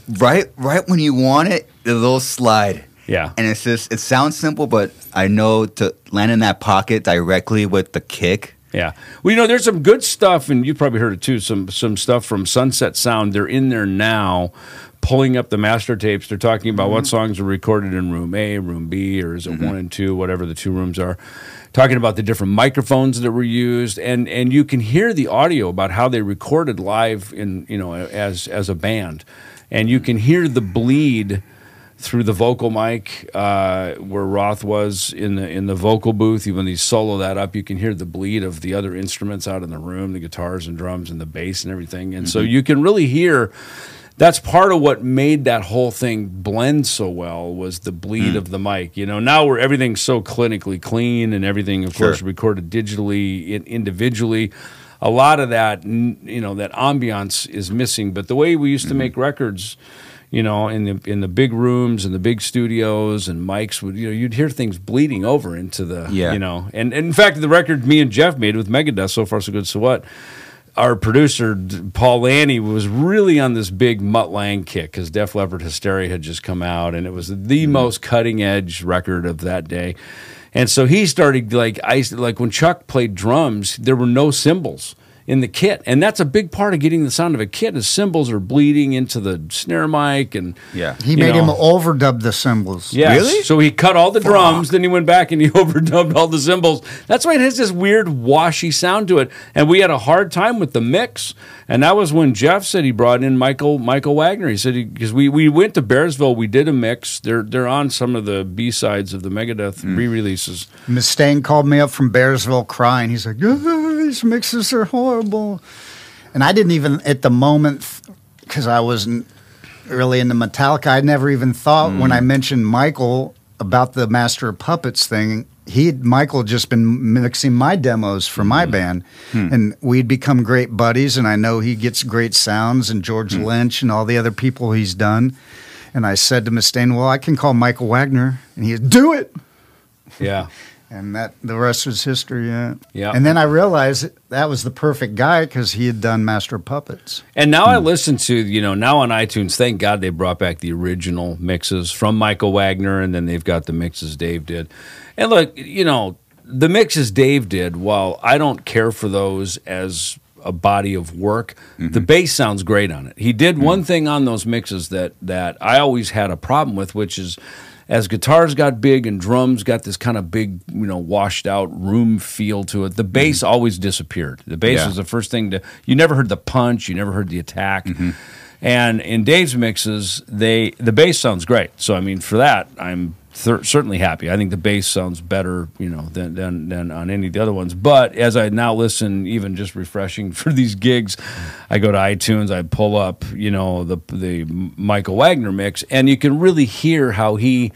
Speaker 1: right right when you want it the little slide.
Speaker 2: Yeah.
Speaker 1: And it's just it sounds simple, but I know to land in that pocket directly with the kick.
Speaker 2: Yeah. Well, you know, there's some good stuff, and you probably heard it too. Some some stuff from Sunset Sound. They're in there now, pulling up the master tapes. They're talking about what mm-hmm. songs were recorded in room A, room B, or is it mm-hmm. one and two, whatever the two rooms are. Talking about the different microphones that were used, and and you can hear the audio about how they recorded live in you know as as a band, and you can hear the bleed through the vocal mic uh, where Roth was in the in the vocal booth. When they solo that up, you can hear the bleed of the other instruments out in the room, the guitars and drums and the bass and everything. And so you can really hear. That's part of what made that whole thing blend so well was the bleed of the mic. You know, now where everything's so clinically clean and everything, of course, recorded digitally, in, individually. A lot of that, you know, that ambiance is missing. But the way we used to mm-hmm. make records, you know, in the in the big rooms and the big studios and mics would you know you'd hear things bleeding over into the
Speaker 1: Yeah.
Speaker 2: you know and, and in fact the record me and Jeff made with Megadeth so far so good so what our producer Paul Lani was really on this big Mutt Lange kick because Def Leppard Hysteria had just come out and it was the mm-hmm. most cutting edge record of that day. And so he started like I like when Chuck played drums, there were no cymbals in the kit, and that's a big part of getting the sound of a kit. His cymbals are bleeding into the snare mic, and
Speaker 1: Yeah.
Speaker 3: He
Speaker 2: you
Speaker 3: made him overdub the cymbals.
Speaker 2: Yeah.
Speaker 1: Really?
Speaker 2: So he cut all the drums, then he went back and he overdubbed all the cymbals. That's why it has this weird washy sound to it. And we had a hard time with the mix. And that was when Jeff said he brought in Michael Michael Wagner. He said because we, we went to Bearsville, we did a mix. They're they're on some of the B sides of the Megadeth re-releases.
Speaker 3: Mustaine called me up from Bearsville crying. He's like, "Ah, these mixes are horrible. And I didn't even, at the moment, because I wasn't really into Metallica, I never even thought when I mm. mentioned Michael about the Master of Puppets thing. He Michael just been mixing my demos for my mm-hmm. band, hmm. and we'd become great buddies. And I know he gets great sounds, and George hmm. Lynch and all the other people he's done. And I said to Mustaine, "Well, I can call Michael Wagner," and he said, "Do it."
Speaker 2: Yeah.
Speaker 3: And that the rest was history. Yeah.
Speaker 2: Yeah.
Speaker 3: And then I realized that was the perfect guy because he had done Master Puppets.
Speaker 2: And now I hmm. listen to, you know, now on iTunes, thank God they brought back the original mixes from Michael Wagner, and then they've got the mixes Dave did. And look, you know, the mixes Dave did, while I don't care for those as a body of work, mm-hmm. the bass sounds great on it. He did mm. one thing on those mixes that that I always had a problem with, which is as guitars got big and drums got this kind of big, you know, washed out room feel to it, the mm-hmm. bass always disappeared. The bass
Speaker 1: Yeah.
Speaker 2: was the first thing to you never heard the punch, you never heard the attack. Mm-hmm. And in Dave's mixes, they the bass sounds great. So I mean, for that, I'm cer- certainly happy. I think the bass sounds better, you know, than, than than on any of the other ones. But as I now listen, even just refreshing for these gigs, I go to iTunes, I pull up, you know, the the Michael Wagner mix, and you can really hear how he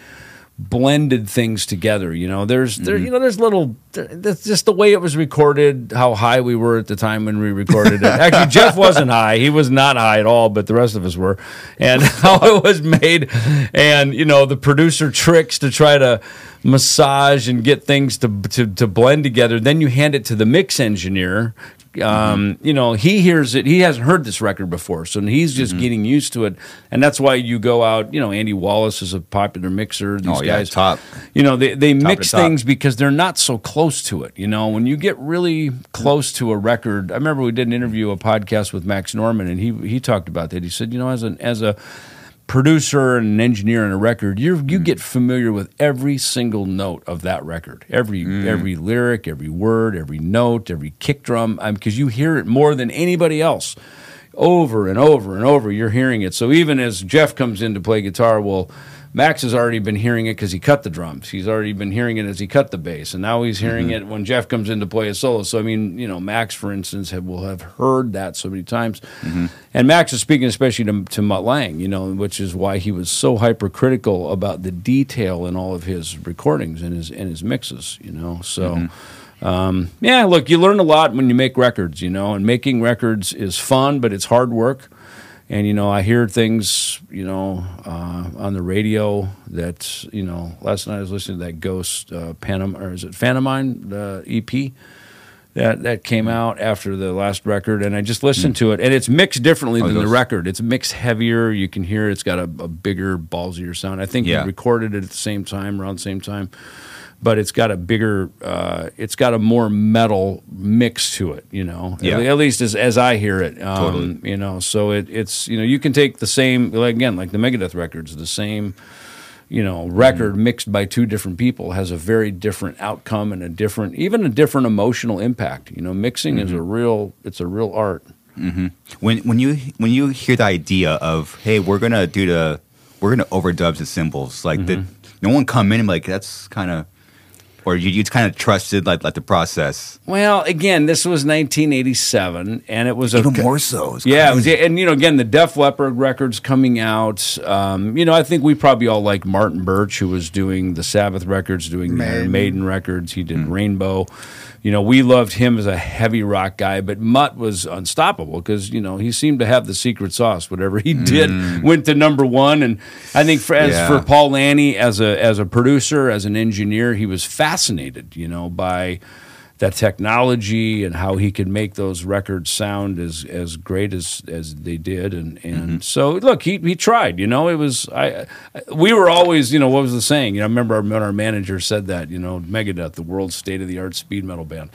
Speaker 2: blended things together. You know, there's there mm-hmm. you know there's little that's just the way it was recorded, how high we were at the time when we recorded it. Actually, Jeff wasn't high; he was not high at all, but the rest of us were, and how it was made, and you know the producer tricks to try to massage and get things to to, to blend together. Then you hand it to the mix engineer. Um, you know, he hears it. He hasn't heard this record before, so he's just getting used to it, and that's why you go out. You know, Andy Wallace is a popular mixer. These
Speaker 1: Oh, yeah,
Speaker 2: guys,
Speaker 1: top.
Speaker 2: You know, they they mix things because they're not so close to it. You know, when you get really close to a record, I remember we did an interview, a podcast with Max Norman, and he he talked about that. He said, you know, as an as a producer and an engineer in a record, you you
Speaker 1: Mm.
Speaker 2: get familiar with every single note of that record, every
Speaker 1: Mm.
Speaker 2: every lyric, every word, every note, every kick drum, because you hear it more than anybody else. Over and over and over, you're hearing it. So even as Jeff comes in to play guitar, well, Max has already been hearing it because he cut the drums. He's already been hearing it as he cut the bass, and now he's hearing
Speaker 1: Mm-hmm.
Speaker 2: it when Jeff comes in to play a solo. So I mean, you know, Max, for instance, have, will have heard that so many times.
Speaker 1: Mm-hmm.
Speaker 2: And Max is speaking especially to, to Mutt Lange, you know, which is why he was so hypercritical about the detail in all of his recordings and his and his mixes, you know. So.
Speaker 1: Mm-hmm.
Speaker 2: Um, yeah, look, you learn a lot when you make records, you know, and making records is fun, but it's hard work. And you know, I hear things, you know, uh, on the radio that you know. Last night I was listening to that Ghost uh, Panam, or is it Phantomime the EP that that came out after the last record, and I just listened to it, and it's mixed differently
Speaker 1: Oh,
Speaker 2: than the record. It's mixed heavier. You can hear it's got a, a bigger, ballsier sound. I think
Speaker 1: Yeah.
Speaker 2: we recorded it at the same time, around the same time but it's got a bigger, uh, it's got a more metal mix to it, you know.
Speaker 1: Yeah.
Speaker 2: At, at least as as I hear it, um,
Speaker 1: Totally.
Speaker 2: You know, so it, it's you know you can take the same like, again like the Megadeth records, the same you know record
Speaker 1: Mm-hmm.
Speaker 2: mixed by two different people has a very different outcome and a different even a different emotional impact. You know, mixing is
Speaker 1: Mm-hmm.
Speaker 2: a real it's a real art.
Speaker 1: when when you when you hear the idea of hey we're gonna do the we're gonna overdub the cymbals like
Speaker 2: Mm-hmm.
Speaker 1: the no one come in and like that's kind of or you you kind of trusted like like the process
Speaker 2: Well, again, this was 1987, and it was a
Speaker 1: even more so It's
Speaker 2: Yeah, it was, and you know, again, the Def Leppard records coming out. Um, you know, I think we probably all like Martin Birch, who was doing the Sabbath records, doing the
Speaker 3: Maiden.
Speaker 2: Maiden records. He did
Speaker 1: Hmm.
Speaker 2: Rainbow. You know, we loved him as a heavy rock guy, but Mutt was unstoppable because you know he seemed to have the secret sauce. Whatever he mm. did went to number one, and I think for, as.
Speaker 1: Yeah.
Speaker 2: for Paul Lani as a as a producer, as an engineer, he was fascinated. You know, by that technology and how he could make those records sound as as great as as they did and and
Speaker 1: Mm-hmm.
Speaker 2: so look he he tried you know it was I, we were always you know what was the saying you know I remember our, when our manager said that you know Megadeth the world's state of the art speed metal band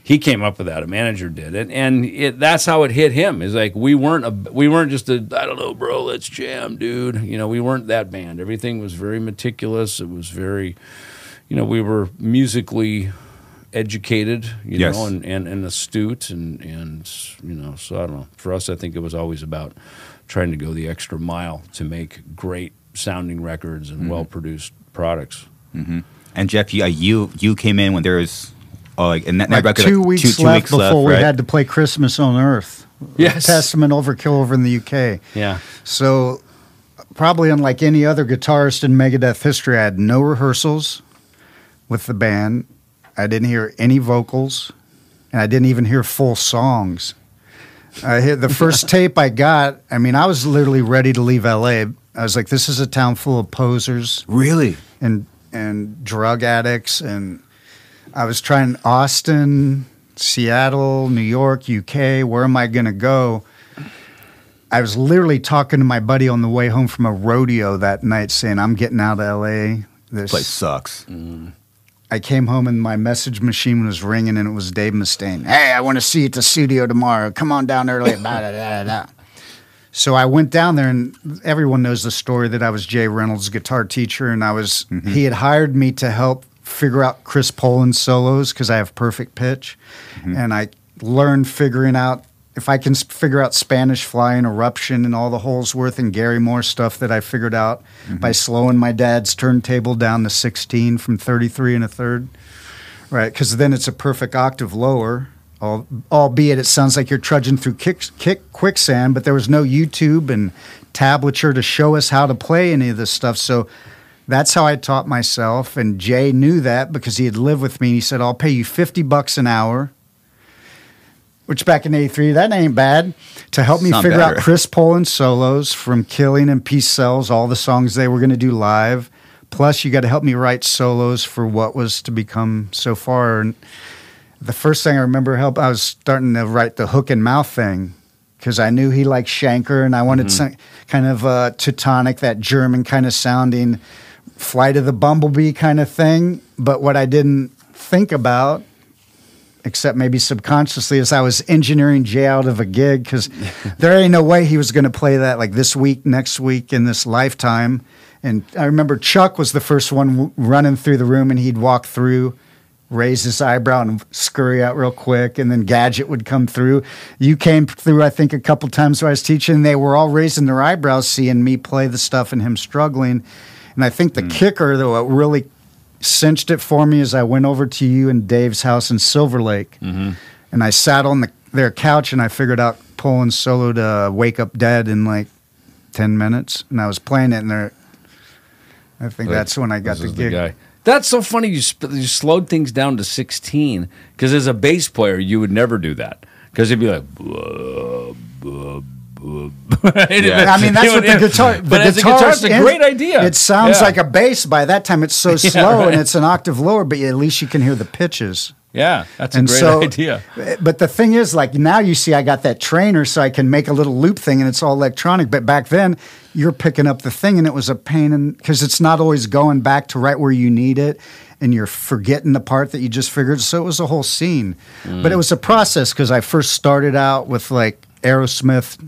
Speaker 2: he came up with that. A manager did it, and it, that's how it hit him. Is like we weren't a we weren't just a I don't know, bro. Let's jam, dude. You know, we weren't that band. Everything was very meticulous. It was very, you know, we were musically educated, you
Speaker 1: Yes.
Speaker 2: know, and, and, and astute, and and you know. So I don't know. For us, I think it was always about trying to go the extra mile to make great sounding records and mm-hmm. well produced products. Mm-hmm.
Speaker 1: And Jeff, you, uh, you you came in when there was oh, like, and that,
Speaker 3: Like
Speaker 1: record,
Speaker 3: two
Speaker 1: like,
Speaker 3: weeks
Speaker 1: two, two
Speaker 3: left
Speaker 1: weeks
Speaker 3: before
Speaker 1: left,
Speaker 3: we
Speaker 1: right?
Speaker 3: had to play Christmas on Earth.
Speaker 2: Yes.
Speaker 3: Testament Overkill over in the UK.
Speaker 2: Yeah.
Speaker 3: So, probably unlike any other guitarist in Megadeth history, I had no rehearsals with the band. I didn't hear any vocals, and I didn't even hear full songs. I hit the first tape I got. I mean, I was literally ready to leave LA. I was like, "This is a town full of posers
Speaker 1: Really?
Speaker 3: and and drug addicts." And I was trying Austin, Seattle, New York, UK. Where am I going to go? I was literally talking to my buddy on the way home from a rodeo that night, saying, "I'm getting out of LA." This
Speaker 1: Place sucks. Mm.
Speaker 3: I came home and my message machine was ringing, and it was Dave Mustaine. Hey, I want to see you at the studio tomorrow. Come on down early. Blah, blah, blah, blah. So I went down there, and everyone knows the story that I was Jay Reynolds' guitar teacher, and I was mm-hmm. he had hired me to help figure out Chris Poland's solos because I have perfect pitch, mm-hmm. and I learned figuring out if I can figure out Spanish Fly and Eruption and all the Holdsworth and Gary Moore stuff that I figured out mm-hmm. by slowing my dad's turntable down to 16 from 33 and a third. Right, because then it's a perfect octave lower, al- albeit it sounds like you're trudging through kick, kick, quicksand, but there was no YouTube and tablature to show us how to play any of this stuff. So that's how I taught myself. And Jay knew that because he had lived with me. And He said, I'll pay you 50 bucks an hour, which back in 83, that ain't bad, to help me figure out. Chris Poland solos from Killing and Peace Sells, all the songs they were going to do live. Plus, you got to help me write solos for what was to become so far. And the first thing I remember help, I was starting to write the Hook in Mouth thing because I knew he liked Schenker and I wanted some kind of uh, Teutonic, that German kind of sounding Flight of the Bumblebee kind of thing. But what I didn't think about, except maybe subconsciously, as I was engineering Jay out of a gig because there ain't no way he was going to play that like this week, next week, in this lifetime. And I remember Chuck was the first one w- running through the room and he'd walk through raise his eyebrow and scurry out real quick, and then Gadget would come through. You came through, I think, a couple times when I was teaching. And they were all raising their eyebrows, seeing me play the stuff and him struggling. And I think the hmm. kicker, though, what really cinched it for me is I went over to you and Dave's house in Silver Lake, mm-hmm. and I sat on the, their couch and I figured out Poland solo to "Wake Up Dead" in like ten minutes, and I was playing it, and there. I think that's when I got the gig.
Speaker 2: guy. That's so funny. You sp- you slowed things down to sixteen because as a bass player, you would never do that because it'd be like. "Blah, blah, blah."
Speaker 1: Yeah.
Speaker 3: I mean, that's what the guitar.
Speaker 2: But
Speaker 3: the
Speaker 2: as a guitar, it's a great idea.
Speaker 3: It sounds
Speaker 2: Yeah.
Speaker 3: like a bass. By that time, it's so slow
Speaker 2: right.
Speaker 3: and it's an octave lower, but at least you can hear the pitches.
Speaker 2: Yeah, that's a
Speaker 3: and
Speaker 2: great
Speaker 3: so,
Speaker 2: idea.
Speaker 3: But the thing is, like now you see, I got that trainer, so I can make a little loop thing, and it's all electronic. But back then, you're picking up the thing, and it was a pain, because it's not always going back to right where you need it, and you're forgetting the part that you just figured. So it was a whole scene, but it mm. was a process because I first started out with like Aerosmith.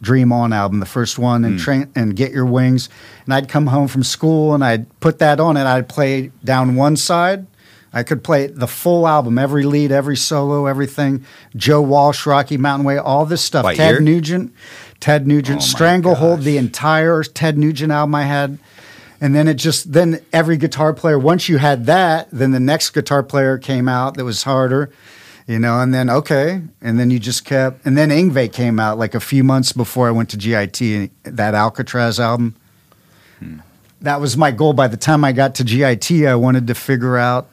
Speaker 3: Dream On album, the first one, and hmm. train and Get Your Wings, and I'd come home from school and I'd put that on and I'd play down one side, I could play the full album, every lead, every solo, everything. Joe Walsh, Rocky Mountain Way, all this stuff.
Speaker 1: By
Speaker 3: Ted
Speaker 1: ear?
Speaker 3: Nugent, Ted Nugent,
Speaker 1: Oh
Speaker 3: Stranglehold,
Speaker 1: gosh.
Speaker 3: the entire Ted Nugent album I had. And then it just then every guitar player, once you had that, then the next guitar player came out that was harder, you know, and then okay. And then you just kept and then Yngwie came out like a few months before I went to GIT, that Alcatraz album. Hmm. That was my goal. By the time I got to GIT, I wanted to figure out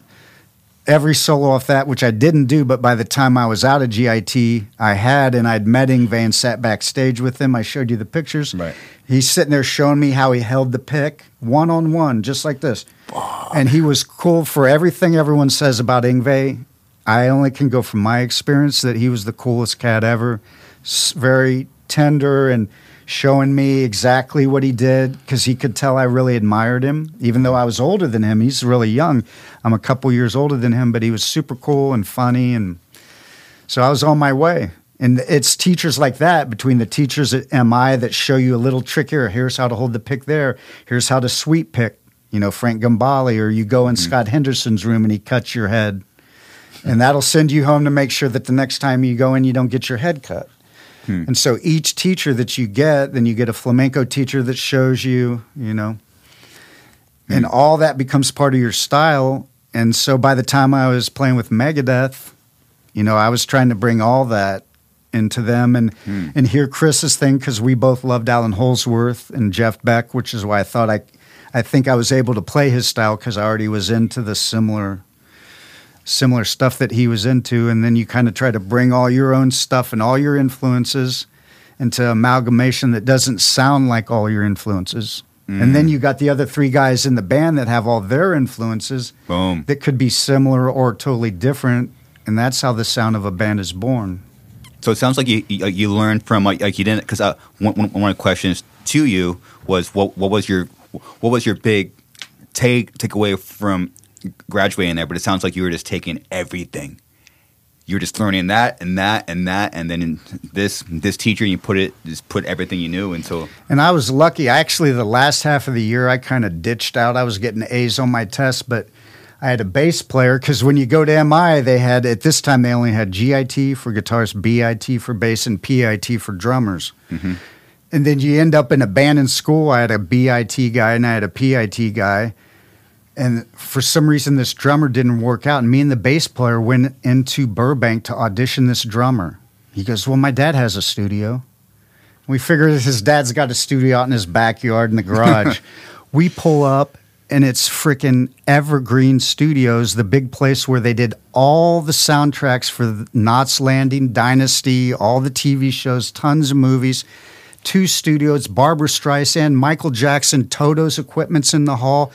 Speaker 3: every solo off that, which I didn't do. But by the time I was out of GIT, I had, and I'd met Yngwie and sat backstage with him. I showed you the pictures.
Speaker 2: Right.
Speaker 3: He's sitting there showing me how he held the pick one on one, just like this. And he was cool for everything everyone says about Yngwie. I only can go from my experience that he was the coolest cat ever. S- very tender and showing me exactly what he did because he could tell I really admired him. Even though I was older than him, he's really young. I'm a couple years older than him, but he was super cool and funny and So I was on my way. And it's teachers like that between the teachers at MI that show you a little trick here. Here's how to hold the pick there. Here's how to sweep pick. You know, Frank Gambale, or you go in mm-hmm. Scott Henderson's room and he cuts your head. And that'll send you home to make sure that the next time you go in, you don't get your head cut. Hmm. And so each teacher that you get, then you get a flamenco teacher that shows you, you know, hmm. and all that becomes part of your style. And so by the time I was playing with Megadeth, you know, I was trying to bring all that into them. And hmm. and hear Chris's thing because we both loved Allan Holdsworth and Jeff Beck, which is why I thought I, I think I was able to play his style because I already was into the similar, similar stuff that he was into, and then you kind of try to bring all your own stuff and all your influences into amalgamation that doesn't sound like all your influences. And then you got the other three guys in the band that have all their influences
Speaker 1: Boom.
Speaker 3: that could be similar or totally different, and that's how the sound of a band is born.
Speaker 1: So it sounds like you you, you learned from like, like you didn't because uh, one, one one of the questions to you was what what was your what was your big take takeaway from graduating there? But it sounds like you were just taking everything. You were just learning that and that and that, and then in this this teacher, you put it just put everything you knew into.
Speaker 3: And I was lucky. Actually, the last half of the year, I kind of ditched out. I was getting A's on my tests, but I had a bass player because when you go to MI, they had at this time they only had GIT for guitars, BIT for bass, and PIT for drummers. Mm-hmm. And then you end up in a band in school. I had a BIT guy and I had a PIT guy. And for some reason, this drummer didn't work out. And me and the bass player went into Burbank to audition this drummer. He goes, Well, my dad has a studio. We figured his dad's got a studio out in his backyard in the garage. we pull up, and it's freaking Evergreen Studios, the big place where they did all the soundtracks for Knots Landing, Dynasty, all the TV shows, tons of movies. Two studios, Barbra Streisand, Michael Jackson, Toto's equipment's in the hall.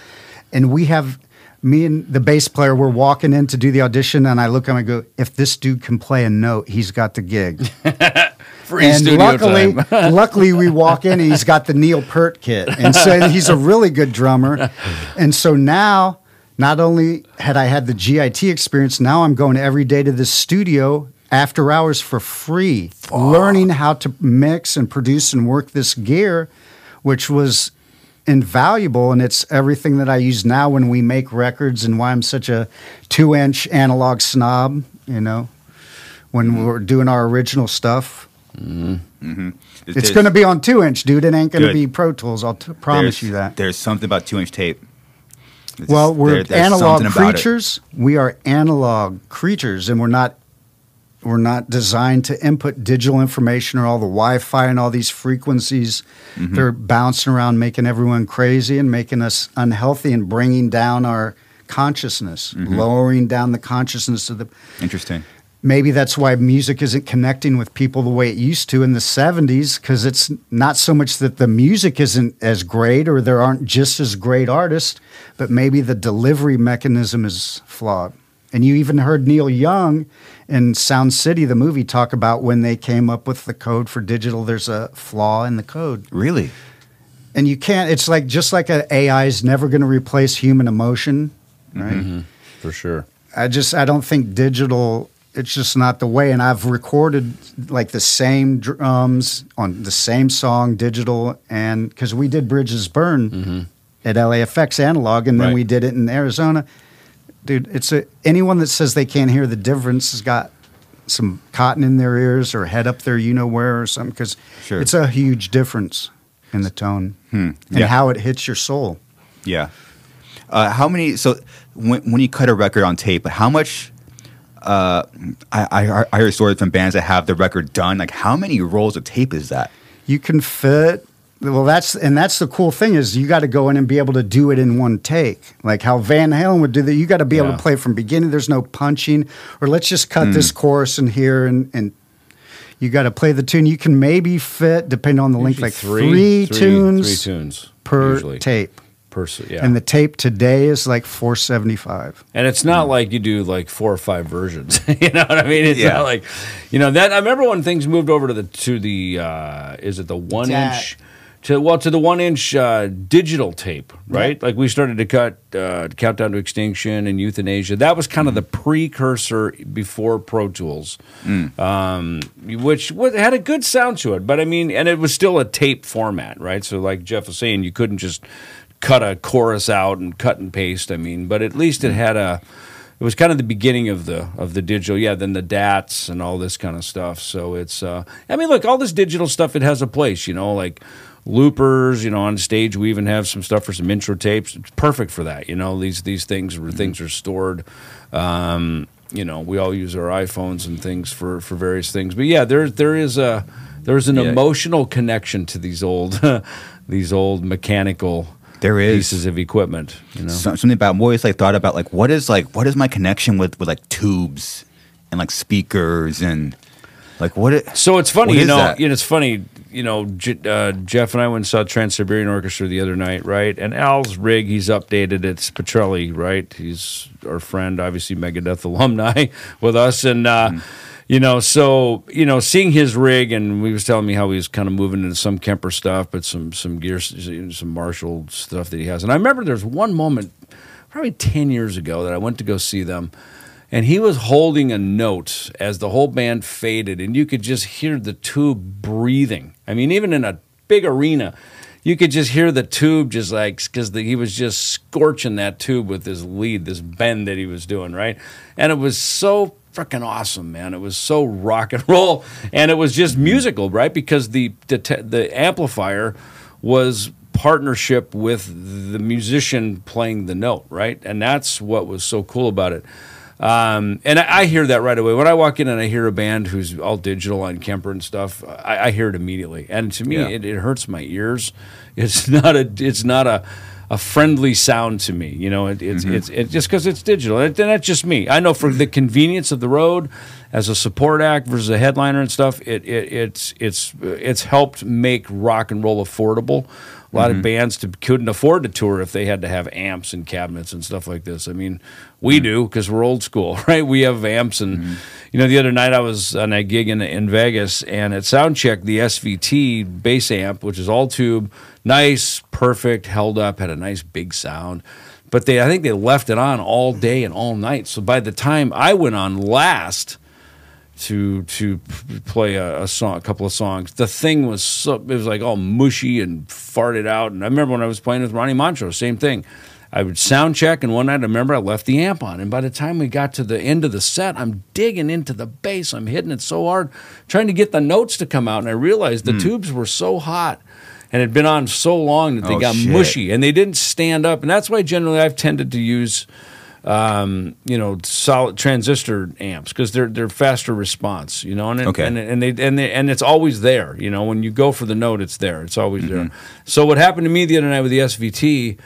Speaker 3: And we have me and the bass player were walking in to do the audition, and I look at him and go, if this dude can play a note, he's got the gig.
Speaker 2: Free
Speaker 3: and
Speaker 2: studio
Speaker 3: luckily,
Speaker 2: time.
Speaker 3: luckily, we walk in and he's got the Neil Peart kit, and so he's a really good drummer. And so now, not only had I had the GIT experience, now I'm going every day to this studio after hours for free, learning how to mix and produce and work this gear, which was invaluable and it's everything that I use now when we make records and why I'm such a two inch analog snob, you know, when mm-hmm. we're doing our original stuff. Mm-hmm. Mm-hmm. It's going to be on two inch, dude. It ain't going to be Pro Tools. I'll t- promise you that.
Speaker 1: There's something about two inch tape. It's
Speaker 3: Well, we're
Speaker 1: there-
Speaker 3: analog
Speaker 1: something about it.
Speaker 3: creatures. We are analog creatures, and we're not. We're not designed to input digital information or all the Wi-Fi and all these frequencies.
Speaker 1: Mm-hmm.
Speaker 3: They're bouncing around, making everyone crazy and making us unhealthy and bringing down our consciousness,
Speaker 1: Mm-hmm.
Speaker 3: lowering down the consciousness of the
Speaker 1: Interesting.
Speaker 3: maybe that's why music isn't connecting with people the way it used to in the 70s because it's not so much that the music isn't as great or there aren't just as great artists but maybe the delivery mechanism is flawed and you even heard neil young in sound city the movie talk about when they came up with the code for digital there's a flaw in the code
Speaker 1: Really?
Speaker 3: and you can't it's like just like an ai is never going to replace human emotion right mm-hmm.
Speaker 2: for sure.
Speaker 3: I just I don't think digital. It's just not the way. And I've recorded like the same drums on the same song, digital, and because we did Bridges Burn mm-hmm. at LA LAFX analog, and then
Speaker 2: Right.
Speaker 3: we did it in Arizona. Dude, it's a anyone that says they can't hear the difference has got some cotton in their ears or head up their you know where or something because
Speaker 1: Sure.
Speaker 3: it's a huge difference in the tone and
Speaker 1: Yeah.
Speaker 3: how it hits your soul.
Speaker 1: Yeah. Uh, how many? So when when you cut a record on tape, how much? Uh, I, I I hear stories from bands that have the record done. Like how many rolls of tape is that?
Speaker 3: you can fit well that's and that's the cool thing is you got to go in and be able to do it in one take like how van halen would do that you got to be able to play from beginning there's no punching or let's just cut
Speaker 2: Hmm.
Speaker 3: this chorus in here and and you got to play the tune you can maybe fit depending on the length like three, tunes
Speaker 2: three tunes
Speaker 3: per
Speaker 2: usually.
Speaker 3: tape
Speaker 2: Per, yeah.
Speaker 3: and the tape today is like 475
Speaker 2: And it's not like you do like four or five versions. you know what I mean? It's
Speaker 1: Yeah.
Speaker 2: not like you know that. I remember when things moved over to the to the uh, is it the one
Speaker 3: DAT.
Speaker 2: inch to well to the one inch uh, digital tape, right? Like we started to cut uh, Countdown to Extinction and Youthanasia. That was kind of the precursor before Pro Tools, um, which was, had a good sound to it. But I mean, and it was still a tape format, right? So like Jeff was saying, you couldn't just cut a chorus out and cut and paste. I mean, but at least it had a. It was kind of the beginning of the of the digital, yeah. Then the DATs and all this kind of stuff. So it's, uh, I mean, look, all this digital stuff, it has a place, you know, like loopers. You know, on stage we even have some stuff for some intro tapes. It's perfect for that. You know, these these things where things are stored. Um, you know, we all use our iPhones and things for for various things. But yeah, there there is a there's an
Speaker 1: Yeah.
Speaker 2: emotional connection to these old these old mechanical
Speaker 1: There is.
Speaker 2: pieces of equipment. You know,
Speaker 1: So- something about I'm always like thought about like what is like what is my connection with with like tubes and like speakers and like what it
Speaker 2: So it's funny, you know.
Speaker 1: that?
Speaker 2: You know, it's funny. You know, J- uh, Jeff and I went and saw Trans Siberian Orchestra the other night, right? And Al's rig, he's updated. It's Pitrelli, right? He's our friend, obviously Megadeth alumni with us, and uh, you know, so you know, seeing his rig, and he was telling me how he was kind of moving into some Kemper stuff, but some some gear, some Marshall stuff that he has. And I remember there's one moment, probably ten years ago, that I went to go see them and he was holding a note as the whole band faded and you could just hear the tube breathing. I mean even in a big arena you could just hear the tube just like because he was just scorching that tube with his lead this bend that he was doing right? And it was so freaking awesome man. It was so rock and roll. And it was just musical right? Because the the, the amplifier was partnership with the musician playing the note right? And that's what was so cool about it um, and I, I hear that right away when I walk in and I hear a band who's all digital on Kemper and stuff. I, I hear it immediately, and to me,
Speaker 1: Yeah.
Speaker 2: it, it hurts my ears. It's not a it's not a a friendly sound to me. You know, it, it's it's it, just because it's digital, and that's just me. I know for the convenience of the road, as a support act versus a headliner and stuff, it, it it's it's it's helped make rock and roll affordable. A lot of bands to, couldn't afford to tour if they had to have amps and cabinets and stuff like this. I mean, we do because we're old school, right? We have amps, and mm-hmm. you know, the other night I was on a gig in in Vegas, and at Soundcheck, the SVT bass amp, which is all tube, nice, perfect, held up, had a nice big sound. But they, I think they left it on all day and all night. So by the time I went on last, to to play a, a song, a couple of songs. The thing was so it was like all mushy and farted out. And I remember when I was playing with Ronnie Montrose, same thing. I would sound check, and one night I remember I left the amp on. And by the time we got to the end of the set, I'm digging into the bass. I'm hitting it so hard, trying to get the notes to come out. And I realized the tubes were so hot and had been on so long that they
Speaker 1: Oh,
Speaker 2: got
Speaker 1: shit.
Speaker 2: mushy and they didn't stand up. And that's why generally I've tended to use um, you know, solid transistor amps because they're they're faster response, you know, and it-
Speaker 1: Okay.
Speaker 2: and and they and they, and it's always there, you know, when you go for the note, it's there, it's always there.
Speaker 1: Mm-hmm.
Speaker 2: So what happened to me the other night with the SVT?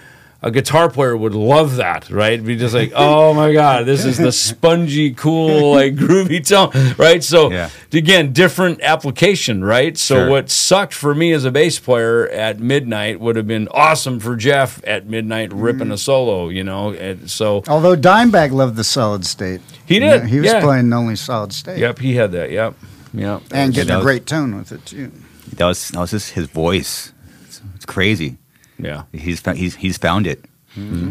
Speaker 2: A guitar player would love that, right? Be just like, oh my god, this is the spongy, cool, like groovy tone, right? So
Speaker 1: Yeah.
Speaker 2: again, different application, right? So
Speaker 1: Sure.
Speaker 2: what sucked for me as a bass player at midnight would have been awesome for Jeff at midnight ripping a mm. solo, you know. And so
Speaker 3: Although Dimebag loved the solid state.
Speaker 2: He
Speaker 3: You
Speaker 2: did,
Speaker 3: know, he was
Speaker 2: yeah.
Speaker 3: playing only solid state.
Speaker 2: Yep, he had that. Yep, yep.
Speaker 3: And getting a great tone with it too.
Speaker 1: that was that was just his voice. It's, it's crazy.
Speaker 2: Yeah.
Speaker 1: He's he's he's found it.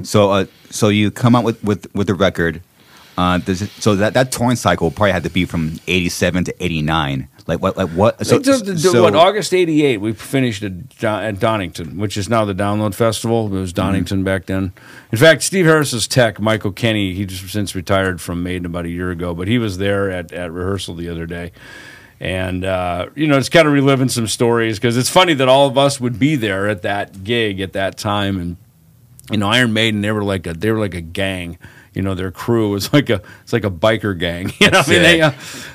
Speaker 1: So uh, so you come out with with with the record. Uh, it, so that that touring cycle probably had to be from eighty seven to eighty nine. Like what like what? So,
Speaker 2: So, so,
Speaker 1: so-
Speaker 2: what? August '88, we finished at, Don- at Donington, which is now the Download Festival. It was Donington back then. In fact, Steve Harris's tech, Michael Kenney, he just since retired from Maiden about a year ago, but he was there at, at rehearsal the other day. And uh, you know, it's kind of reliving some stories because it's funny that all of us would be there at that gig at that time, and you know, Iron Maiden, they were like a they were like a gang. You know, their crew was like a it's like a biker gang. You know, I mean, they, uh,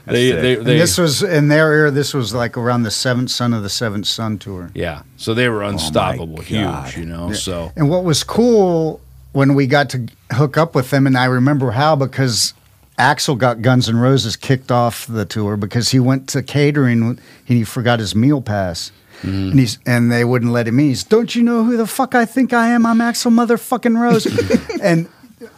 Speaker 2: they,
Speaker 1: sick.
Speaker 2: they, they,
Speaker 3: this was in their era. This was like around the Seventh Son of the Seventh Son tour.
Speaker 2: Yeah. So they were unstoppable,
Speaker 1: God.
Speaker 2: huge, you know. So
Speaker 3: And what was cool when we got to hook up with them, and I remember how because Axl got Guns N' Roses kicked off the tour because he went to catering and he forgot his meal pass.
Speaker 2: Mm-hmm.
Speaker 3: And he's and they wouldn't let him in. He's, don't you know who the fuck I think I am? I'm Axl motherfucking Rose. and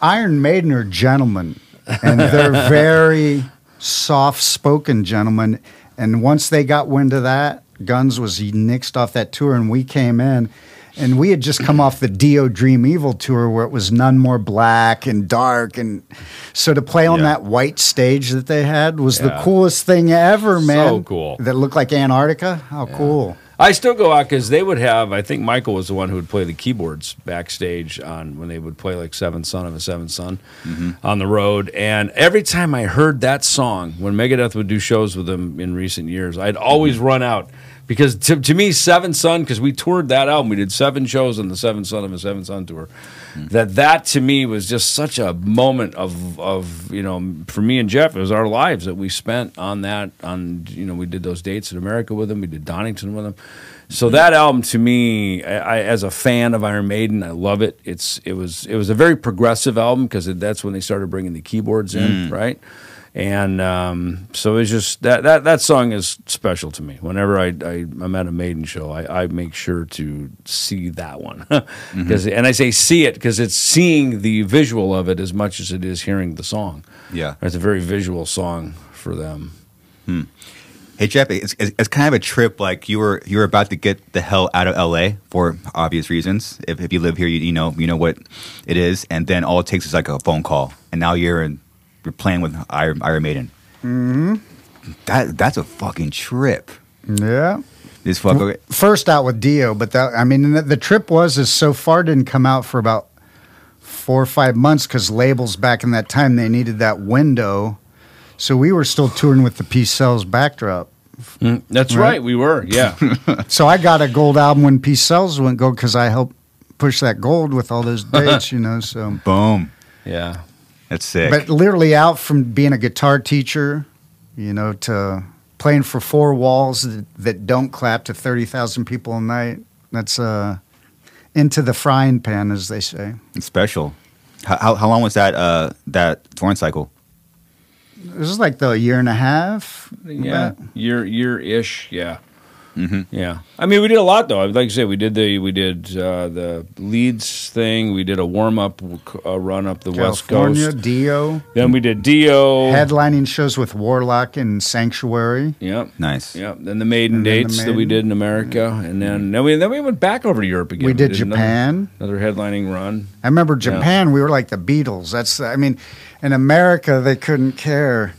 Speaker 3: Iron Maiden are gentlemen, and they're very soft spoken gentlemen. And once they got wind of that, Guns was nixed off that tour, and we came in, and we had just come off the Dio Dream Evil tour where it was none more black and dark, and so to play on
Speaker 2: Yeah.
Speaker 3: that white stage that they had was the coolest thing ever, man.
Speaker 2: So cool.
Speaker 3: That looked like Antarctica. How cool!
Speaker 2: I still go out because they would have. I think Michael was the one who would play the keyboards backstage on when they would play like Seventh Son of a Seventh Son mm-hmm. on the road. And every time I heard that song, when Megadeth would do shows with them in recent years, I'd always mm-hmm. run out because to, to me, seven Son, because we toured that album, we did seven shows on the seven Son of a seven Son tour. Hmm. That that to me was just such a moment of of you know for me and Jeff it was our lives that we spent on that on you know we did those dates in America with them we did Donington with them. So hmm. that album to me I, I as a fan of Iron Maiden I love it. It's it was it was a very progressive album because that's when they started bringing the keyboards in hmm. right and um, so it's just that, that that song is special to me. Whenever I, I I'm at a Maiden show, I, I make sure to see that one because and I say see it because it's seeing the visual of it as much as it is hearing the song.
Speaker 1: Yeah.
Speaker 2: it's a very visual song for them.
Speaker 1: Hey Jeff, it's, it's, it's kind of a trip. Like you were you were about to get the hell out of LA for obvious reasons. If, if you live here, you, you know you know what it is, and then all it takes is like a phone call, and now you're in, you're playing with Iron, Iron Maiden. Mm-hmm. That that's a fucking trip.
Speaker 3: Yeah.
Speaker 1: This fucker.
Speaker 3: First out with Dio, but that I mean the, the trip was is so far didn't come out for about four or five months because labels back in that time they needed that window. So we were still touring with the Peace Sells backdrop.
Speaker 2: That's
Speaker 3: Right.
Speaker 2: right, we were. Yeah,
Speaker 3: So I got a gold album when Peace Sells went gold because I helped push that gold with all those dates, you know. So,
Speaker 1: Boom.
Speaker 2: yeah.
Speaker 1: That's sick.
Speaker 3: but literally out from being a guitar teacher, you know, to playing for four walls that, that don't clap to thirty thousand people a night. That's uh, into the frying pan, as they say.
Speaker 1: it's special. How, how, how long was that uh, that touring cycle?
Speaker 3: This is like the year and a half.
Speaker 2: Yeah,
Speaker 3: Matt.
Speaker 2: year year ish. Yeah,
Speaker 1: Mm-hmm.
Speaker 2: yeah. I mean, we did a lot though. Like I said, we did the we did uh, the Leeds thing. We did a warm up uh, run up the west
Speaker 3: California,
Speaker 2: coast.
Speaker 3: Dio,
Speaker 2: Then we did Dio.
Speaker 3: headlining shows with Warlock and Sanctuary.
Speaker 2: Yep.
Speaker 1: Nice.
Speaker 2: Yep. Then the maiden
Speaker 3: And then the
Speaker 2: dates that we did in America, and then then we then we went back over to Europe again.
Speaker 3: We did
Speaker 2: another-
Speaker 3: Japan.
Speaker 2: Another, headlining run.
Speaker 3: I remember Japan. We were like the Beatles. That's I mean, in America they couldn't care.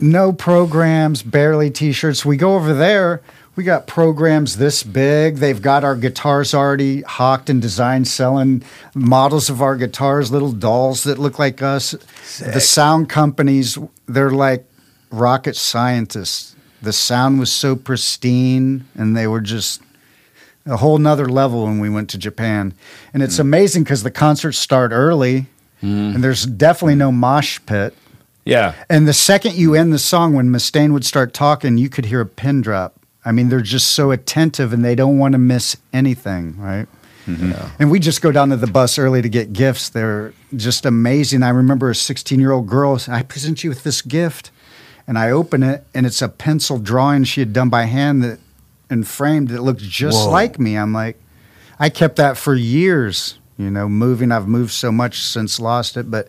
Speaker 3: No programs, barely T-shirts. We go over there. We got programs this big. They've got our guitars already hawked and designed, selling models of our guitars, little dolls that look like us. The sound companies, they're like rocket scientists. The sound was so pristine, and they were just a whole nother level when we went to Japan. And it's hmm. amazing because the concerts start early, hmm. and there's definitely no mosh pit.
Speaker 2: Yeah.
Speaker 3: And the second you end the song, when Mustaine would start talking, you could hear a pin drop. I mean, they're just so attentive and they don't want to miss anything, right? Mm-hmm. And we just go down to the bus early to get gifts. They're just amazing. I remember a 16 year old girl, I present you with this gift. And I open it, and it's a pencil drawing she had done by hand that and framed that looked just
Speaker 1: Whoa.
Speaker 3: like me. I'm like, I kept that for years, you know, moving. I've moved so much since lost it, but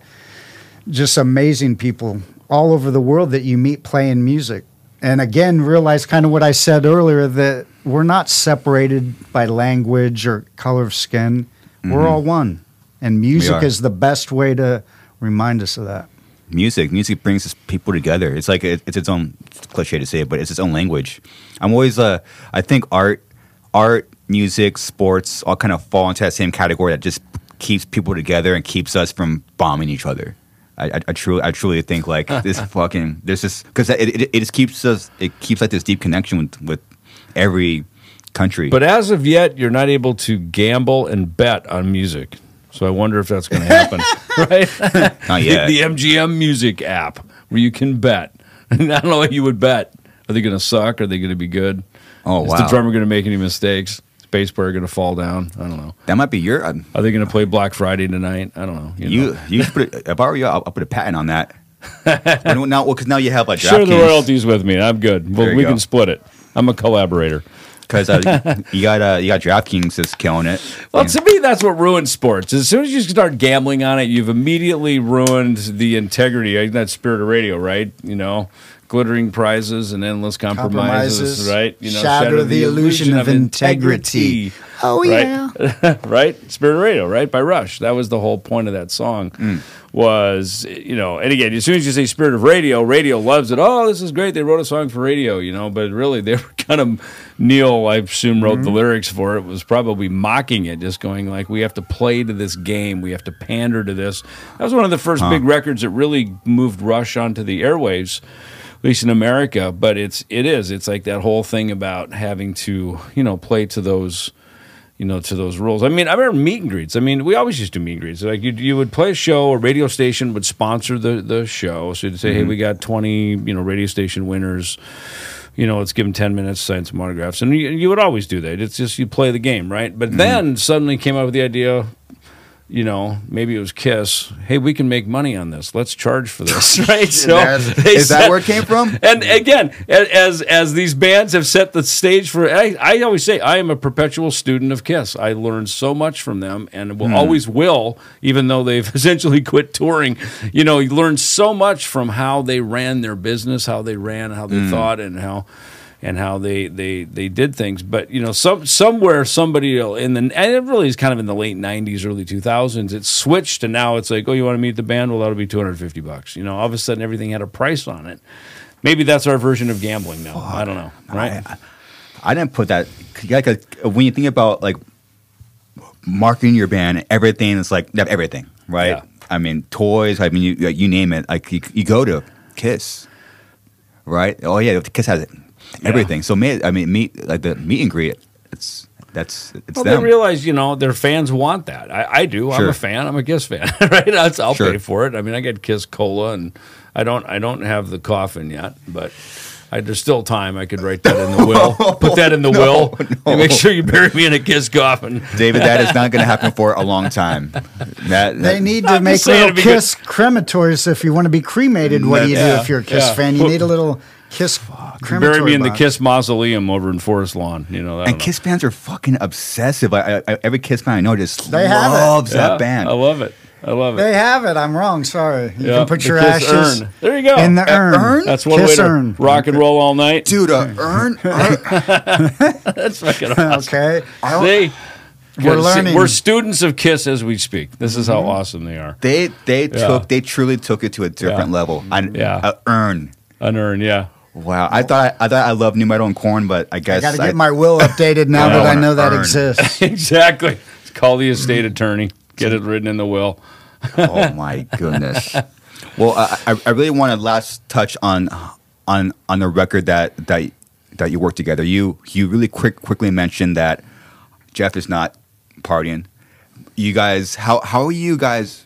Speaker 3: just amazing people all over the world that you meet playing music. And again, realize kind of what I said earlier that we're not separated by language or color of skin. We're all one. And music is the best way to remind us of that.
Speaker 1: music music brings us people together it's like it, it's its own it's cliche to say it but it's its own language i'm always uh i think art art music sports all kind of fall into that same category that just keeps people together and keeps us from bombing each other i i, truly i truly think like this fucking there's just because it, it, it just keeps us it keeps like this deep connection with with every country
Speaker 2: But as of yet, you're not able to gamble and bet on music. So I wonder if that's going to happen, right?
Speaker 1: not yet
Speaker 2: the MGM Music app where you can bet. And I don't know what you would bet. Are they going to suck? Are they going to be good?
Speaker 1: oh
Speaker 2: Is
Speaker 1: wow Is
Speaker 2: the drummer going to make any mistakes? Is bass player going to fall down? I don't know.
Speaker 1: that might be your um,
Speaker 2: Are they going to play Black Friday tonight? I don't know. You,
Speaker 1: you
Speaker 2: know.
Speaker 1: you should put it, if I were you I'll, I'll put a patent on that Well, now well because now you have like
Speaker 2: share the royalties with me. I'm good. Well, we
Speaker 1: go.
Speaker 2: can split it. I'm a collaborator.
Speaker 1: because uh, you got uh, you got DraftKings that's killing it.
Speaker 2: Well, to me, that's what ruins sports. As soon as you start gambling on it, you've immediately ruined the integrity. That's spirit of radio, right? You know, glittering prizes and endless compromises,
Speaker 3: Compromises.
Speaker 2: right? You know,
Speaker 3: Shatter the illusion of integrity. Oh,
Speaker 2: right? right? Spirit Radio, right? By Rush. That was the whole point of that song. Mm. Was you know, and again, as soon as you say Spirit of Radio, radio loves it. Oh, this is great. They wrote a song for radio, you know, but really they were kind of Neil, I assume, wrote the mm-hmm. lyrics for it. Was probably mocking it, just going like, "We have to play to this game. We have to pander to this." That was one of the first big records that really moved Rush onto the airwaves at least in America. But it's it is it's like that whole thing about having to you know play to those you know to those rules. I mean, I remember meet and greets. I mean, we always used to meet and greets. Like you you would play a show, a radio station would sponsor the the show. So you'd say, hey, mm-hmm. we got twenty you know radio station winners. You know, let's give them ten minutes, sign some autographs, and you, you would always do that. It's just you play the game, right? But mm-hmm. then suddenly came up with the idea you know, maybe it was Kiss. Hey, we can make money on this. Let's charge for this, right? So
Speaker 1: is that where it came from?
Speaker 2: And again, as as these bands have set the stage for, I, I always say I am a perpetual student of Kiss. I learned so much from them, and will hmm. always will, even though they've essentially quit touring. You know, you learn so much from how they ran their business, how they ran, how they hmm. thought, and how and how they, they, they did things. But you know, some somewhere somebody in the and it really is kind of in the late '90s, early 2000s. It switched, and now it's like, oh, you want to meet the band? Well, that'll be 250 bucks. You know, all of a sudden everything had a price on it. Maybe that's our version of gambling now. I don't know, right?
Speaker 1: I, I didn't put that. Like a, when you think about like marketing your band, everything is like everything, right?
Speaker 2: Yeah.
Speaker 1: I mean, toys. I mean, you you name it. Like you, you go to Kiss, right? Oh yeah, Kiss has it. Everything. So may, I mean, meet like the meet and greet. It's that's it's
Speaker 2: well,
Speaker 1: them.
Speaker 2: they realize, you know, their fans want that. I, I do. I'm a fan. I'm a Kiss fan, right? That's, I'll
Speaker 1: Sure.
Speaker 2: pay for it. I mean, I get Kiss cola, and I don't. I don't have the coffin yet, but I, there's still time. I could write that in the will. Put that in the will. And make sure you bury me in a Kiss coffin.
Speaker 1: David, that is not going to happen for a long time. That,
Speaker 3: They
Speaker 1: that-
Speaker 3: need
Speaker 2: I'm
Speaker 3: to make
Speaker 2: just
Speaker 3: little
Speaker 2: it'd good.
Speaker 3: kiss crematories if you want to be cremated. What do you
Speaker 2: Yeah,
Speaker 3: do if you're a kiss
Speaker 2: yeah.
Speaker 3: fan? You need a little kiss crematory.
Speaker 2: Bury me in the. Kiss mausoleum over in Forest Lawn. You know, I don't
Speaker 1: and
Speaker 2: know.
Speaker 1: Kiss fans are fucking obsessive. I, I, every Kiss fan I know just
Speaker 3: They have it.
Speaker 1: loves
Speaker 2: Yeah,
Speaker 1: that band.
Speaker 2: I love it. I love it.
Speaker 3: They have it. I'm wrong. Sorry. You
Speaker 2: Yeah,
Speaker 3: can put
Speaker 2: the
Speaker 3: your
Speaker 2: Kiss
Speaker 3: ashes
Speaker 2: urn. There you go.
Speaker 3: in the
Speaker 1: Uh,
Speaker 3: urn.
Speaker 1: urn?
Speaker 2: That's one
Speaker 3: kiss
Speaker 2: way to
Speaker 3: urn.
Speaker 2: rock and roll all night.
Speaker 1: Dude, uh, a urn?
Speaker 2: That's fucking awesome.
Speaker 3: Okay.
Speaker 2: See,
Speaker 3: We're
Speaker 2: Good. See,
Speaker 3: learning.
Speaker 2: We're students of Kiss as we speak. This is how mm-hmm. awesome they are.
Speaker 1: They they
Speaker 2: Yeah.
Speaker 1: took they truly took it to a different
Speaker 2: Yeah.
Speaker 1: level. Uh, An
Speaker 2: Yeah.
Speaker 1: a urn.
Speaker 2: An urn, yeah.
Speaker 1: Wow. I thought I thought I loved nu metal and Korn, but I guess I
Speaker 3: got to get my will updated now that I know that
Speaker 1: earn.
Speaker 3: exists.
Speaker 2: exactly. Call the estate attorney. Get it written in the will.
Speaker 1: Oh my goodness. well, I, I- really want to last touch on on on the record that that that you worked together. You you really quick quickly mentioned that Jeff is not partying. You guys, how how are you guys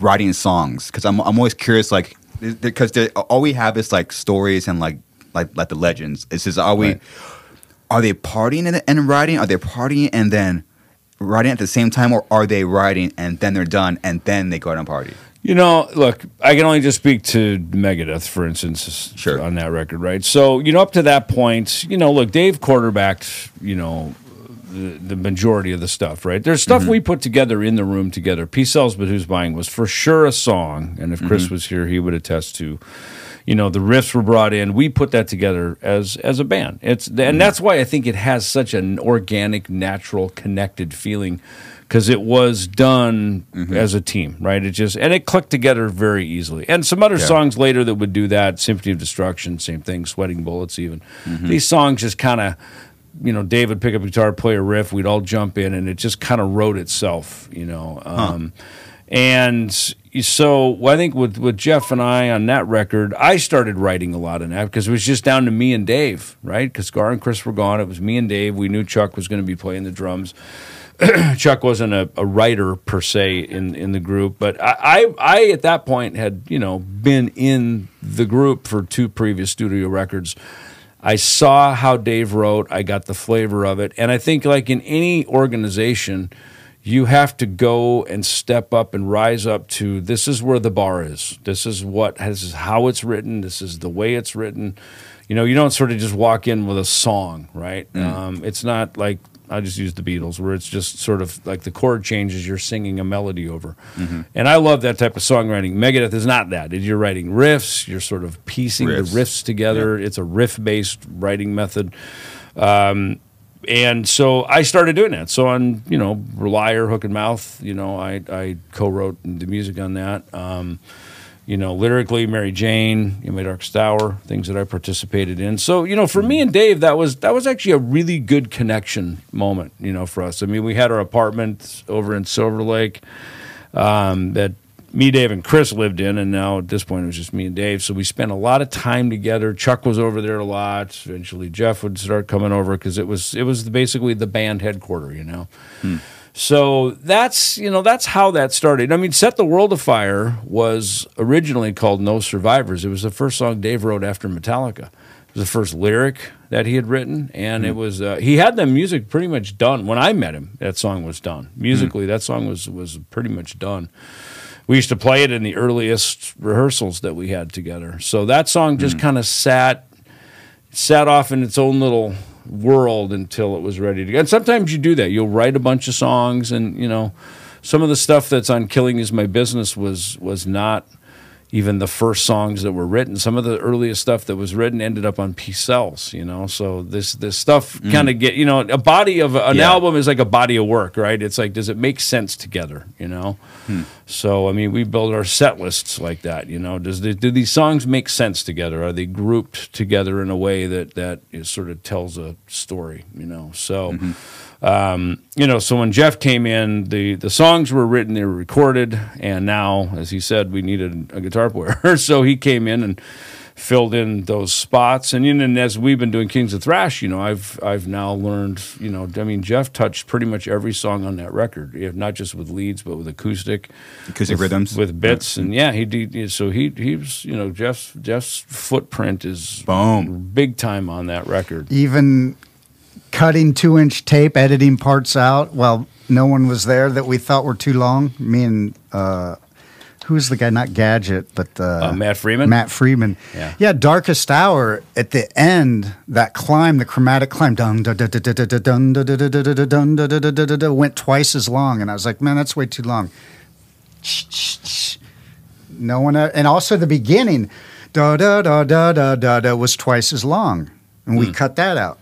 Speaker 1: writing songs? Because I'm I'm always curious, like because all we have is like stories and like like like the legends. It's just are we
Speaker 2: Right.
Speaker 1: are they partying and, and writing? Are they partying and then writing at the same time, or are they writing and then they're done and then they go out and party?
Speaker 2: You know, look, I can only just speak to Megadeth, for instance,
Speaker 1: Sure.
Speaker 2: on that record, right? So, you know, up to that point, you know, look, Dave quarterbacked, you know, the, the majority of the stuff, right? There's stuff mm-hmm. we put together in the room together. Peace Sells, but who's buying was for sure a song, and if Chris mm-hmm. was here, he would attest to. You know, the riffs were brought in. We put that together as as a band. It's and mm-hmm. that's why I think it has such an organic, natural, connected feeling because it was done as a team, right? It just and it clicked together very easily. And some other
Speaker 1: Yeah.
Speaker 2: songs later that would do that, Symphony of Destruction, same thing, Sweating Bullets, even. These songs just kind of, you know, Dave would pick up a guitar, play a riff, we'd all jump in, and it just kind of wrote itself, you know. Um, and so I think with, with Jeff and I on that record, I started writing a lot in that because it was just down to me and Dave, right? Because Gar and Chris were gone. It was me and Dave. We knew Chuck was going to be playing the drums. Chuck wasn't a, a writer per se in, in the group, but I, I, I at that point had you know been in the group for two previous studio records. I saw how Dave wrote. I got the flavor of it, and I think like in any organization, you have to go and step up and rise up to this is where the bar is. This is what this is how it's written. This is the way it's written. You know, you don't sort of just walk in with a song, right? Um, it's not like I just use the Beatles, where it's just sort of like the chord changes, you're singing a melody over. And I love that type of songwriting. Megadeth is not that. You're writing riffs, you're sort of piecing
Speaker 1: Riffs.
Speaker 2: the riffs together. It's a riff based writing method. Um, and so I started doing that. So on, you know, Liar, Hook in Mouth, you know, I, I co-wrote the music on that. Um, you know, lyrically, Mary Jane, You Made Darkest Hour, things that I participated in. So, you know, for me and Dave, that was that was actually a really good connection moment, you know, for us. I mean, we had our apartment over in Silver Lake um, that me, Dave, and Chris lived in, and now at this point it was just me and Dave. So we spent a lot of time together. Chuck was over there a lot. Eventually, Jeff would start coming over because it was it was basically the band headquarters, you know. So that's you know that's how that started. I mean, "Set the World Afire" was originally called "No Survivors." It was the first song Dave wrote after Metallica. It was the first lyric that he had written, and it hmm. was uh, he had the music pretty much done when I met him. That song was done hmm. musically. That song was was pretty much done. We used to play it in the earliest rehearsals that we had together. So that song just hmm. kind of sat sat off in its own little world until it was ready to go. And sometimes you do that. You'll write a bunch of songs, and you know, some of the stuff that's on "Killing Is My Business" was was not even the first songs that were written. Some of the earliest stuff that was written ended up on Peace Sells. You know, so this this stuff mm. kind of get you know a body of an
Speaker 1: Yeah.
Speaker 2: album is like a body of work, right? It's like does it make sense together? You know. Hmm. So I mean, we build our set lists like that. You know, does the, do these songs make sense together? Are they grouped together in a way that that is sort of tells a story? You know, so. Mm-hmm. Um, you know, so when Jeff came in, the the songs were written, they were recorded, and now, as he said, we needed a guitar player. so he came in and filled in those spots. And, you know, and as we've been doing Kings of Thrash, you know, I've I've now learned, you know, I mean, Jeff touched pretty much every song on that record, if not just with leads, but with acoustic,
Speaker 1: Acoustic
Speaker 2: with,
Speaker 1: rhythms.
Speaker 2: with bits, and yeah, he did. So he he was, you know, Jeff's Jeff's footprint is
Speaker 1: Boom.
Speaker 2: big time on that record.
Speaker 3: Even cutting two inch tape, editing parts out while no one was there that we thought were too long. Me and uh, who's the guy? Not Gadget, but uh,
Speaker 2: Uh, Matt Freeman?
Speaker 3: Matt Freeman.
Speaker 2: Yeah.
Speaker 3: yeah. Darkest Hour at the end, that climb, the chromatic climb, dun dun dun dun dun dun dun dun dun dun dun dun dun dun dun dun dun, went twice as long, and I was like, man, that's way too long. No one, and also the beginning, da da da da da da, was twice as long, and we cut that out.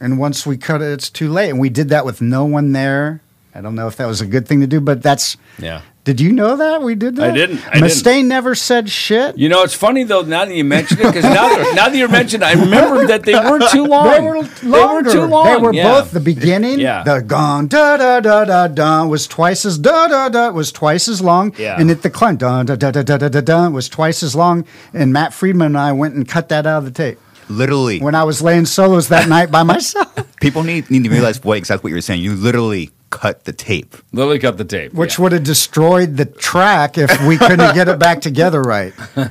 Speaker 3: And once we cut it, it's too late. And we did that with no one there. I don't know if that was a good thing to do, but that's
Speaker 2: yeah.
Speaker 3: Did you know that we did that?
Speaker 2: I didn't. I
Speaker 3: Mustaine didn't. never said shit.
Speaker 2: You know, it's funny though. Now that you mention it, because now, now that you mentioned I remember that they weren't too long.
Speaker 3: They were. They were
Speaker 2: too long.
Speaker 3: They were
Speaker 2: yeah.
Speaker 3: both the beginning.
Speaker 2: yeah.
Speaker 3: The gong da da da da da was twice as da da da was twice as long.
Speaker 2: Yeah.
Speaker 3: And at the climb da da da da da da da was twice as long. And Matt Friedman and I went and cut that out of the tape.
Speaker 1: Literally,
Speaker 3: when I was laying solos that night by myself.
Speaker 1: people need need to realize what exactly what you're saying. You literally cut the tape.
Speaker 2: Lily cut the tape,
Speaker 3: Which
Speaker 2: yeah.
Speaker 3: would have destroyed the track if we couldn't get it back together right.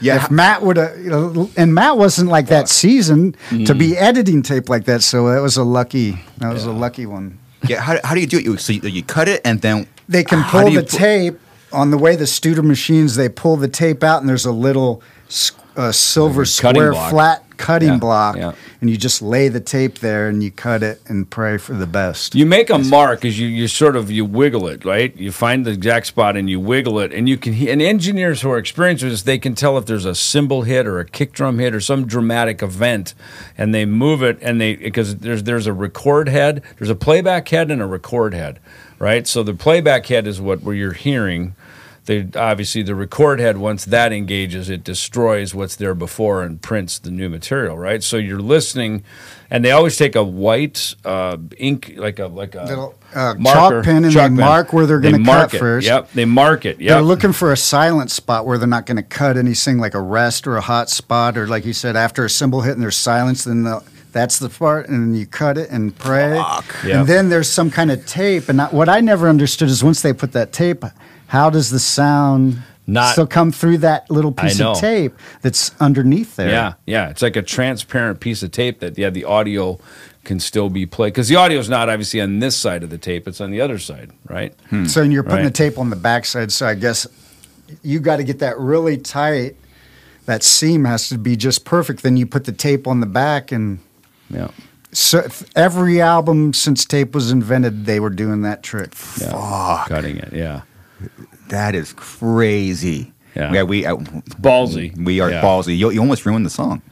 Speaker 1: Yeah,
Speaker 3: If Matt would have, you know, and Matt wasn't like that season to mm. be editing tape like that, so that was a lucky, that was a lucky one.
Speaker 1: yeah. How, how do you do it? You, so you, you cut it and then
Speaker 3: They can
Speaker 1: how
Speaker 3: pull the
Speaker 1: pu-
Speaker 3: tape on the way the Studer machines. They pull the tape out, and there's a little s- uh, silver square
Speaker 2: block.
Speaker 3: flat cutting
Speaker 2: Yeah,
Speaker 3: block,
Speaker 2: yeah.
Speaker 3: and you just lay the tape there, and you cut it and pray for the best.
Speaker 2: You make a mark as you, you sort of you wiggle it, right? You find the exact spot and you wiggle it, and you can. And engineers who are experienced with this, they can tell if there's a cymbal hit or a kick drum hit or some dramatic event, and they move it, and they because there's there's a record head, there's a playback head and a record head, right? So the playback head is what where you're hearing. They obviously the record head once that engages, it destroys what's there before and prints the new material, right? So you're listening, and they always take a white uh, ink like a like a
Speaker 3: Little, uh,
Speaker 2: marker,
Speaker 3: chalk pen and they mark where they're gonna
Speaker 2: mark
Speaker 3: cut
Speaker 2: it.
Speaker 3: first.
Speaker 2: Yep, they mark it.
Speaker 3: They're looking for a silent spot where they're not going to cut anything like a rest or a hot spot, or like you said, after a cymbal hit and there's silence, then the, that's the part, and then you cut it and pray.
Speaker 2: Yeah.
Speaker 3: And then there's some kind of tape. And I, what I never understood is once they put that tape, how does the sound
Speaker 2: Not-
Speaker 3: still come through that little piece of tape that's underneath there?
Speaker 2: Yeah, yeah. It's like a transparent piece of tape that yeah, the audio can still be played because the audio is not obviously on this side of the tape; it's on the other side, right? Hmm.
Speaker 3: So and you're putting
Speaker 2: Right.
Speaker 3: the tape on the backside. So I guess you got to get that really tight. That seam has to be just perfect. Then you put the tape on the back and
Speaker 2: Yeah.
Speaker 3: So every album since tape was invented, they were doing that trick.
Speaker 2: Yeah. Cutting it. Yeah.
Speaker 1: That is crazy.
Speaker 2: Yeah.
Speaker 1: Yeah, we uh,
Speaker 2: Ballsy.
Speaker 1: we are
Speaker 2: Yeah.
Speaker 1: ballsy. You, you almost ruined the song.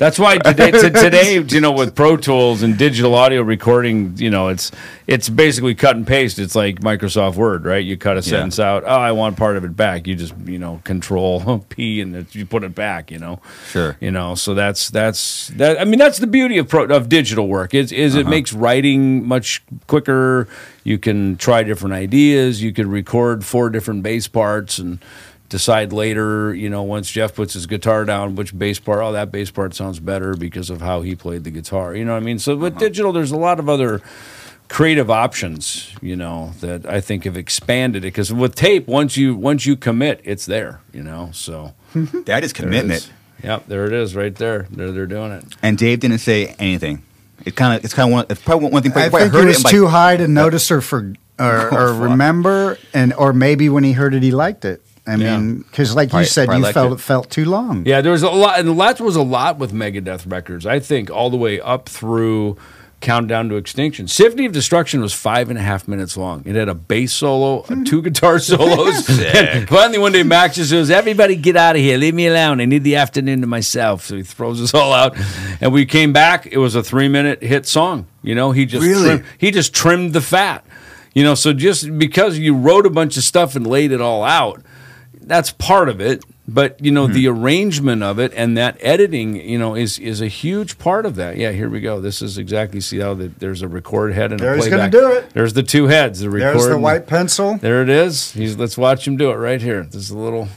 Speaker 2: That's why today, to today, you know, with Pro Tools and digital audio recording, you know, it's it's basically cut and paste. It's like Microsoft Word, right? You cut a sentence out. Oh, I want part of it back. You just, you know, Control P and it, you put it back. You know,
Speaker 1: Sure.
Speaker 2: You know, so that's that's that. I mean, that's the beauty of pro, of digital work. Is is
Speaker 1: Uh-huh.
Speaker 2: it makes writing much quicker. You can try different ideas. You could record four different bass parts and decide later, you know, once Jeff puts his guitar down, which bass part, oh, that bass part sounds better because of how he played the guitar. You know what I mean? So with uh-huh. digital, there's a lot of other creative options, you know, that I think have expanded it. Because with tape, once you once you commit, it's there, you know. So
Speaker 1: That is commitment.
Speaker 2: is. Yep, there it is, right there. They're they're doing it.
Speaker 1: And Dave didn't say anything. It kind of it's kind of one. It's probably one thing.
Speaker 3: I
Speaker 1: probably
Speaker 3: think
Speaker 1: heard
Speaker 3: he was
Speaker 1: it
Speaker 3: too
Speaker 1: like,
Speaker 3: high to notice or for or,
Speaker 1: Oh,
Speaker 3: or remember, and or maybe when he heard it, he liked it. I
Speaker 2: Yeah.
Speaker 3: mean, because like
Speaker 1: Probably-
Speaker 3: you said,
Speaker 1: probably
Speaker 3: you felt
Speaker 1: it.
Speaker 3: it felt too long.
Speaker 2: Yeah, there was a lot, and that was a lot with Megadeth records. I think all the way up through Countdown to Extinction. Symphony of Destruction was five and a half minutes long. It had a bass solo, uh, two guitar solos. and finally, one day, Max just goes, "Everybody, get out of here! Leave me alone. I need the afternoon to myself." So he throws us all out, and we came back. It was a three-minute hit song. You know, he just
Speaker 1: Really?
Speaker 2: trimmed, he just trimmed the fat. You know, so just because you wrote a bunch of stuff and laid it all out, that's part of it but you know the mm-hmm. arrangement of it and that editing you know is is a huge part of that yeah here we go this is exactly see how the, there's a record head and
Speaker 3: There
Speaker 2: a playback
Speaker 3: gonna do it.
Speaker 2: there's the two heads the record
Speaker 3: There's the white pencil.
Speaker 2: there it is he's let's watch him do it right here this is a little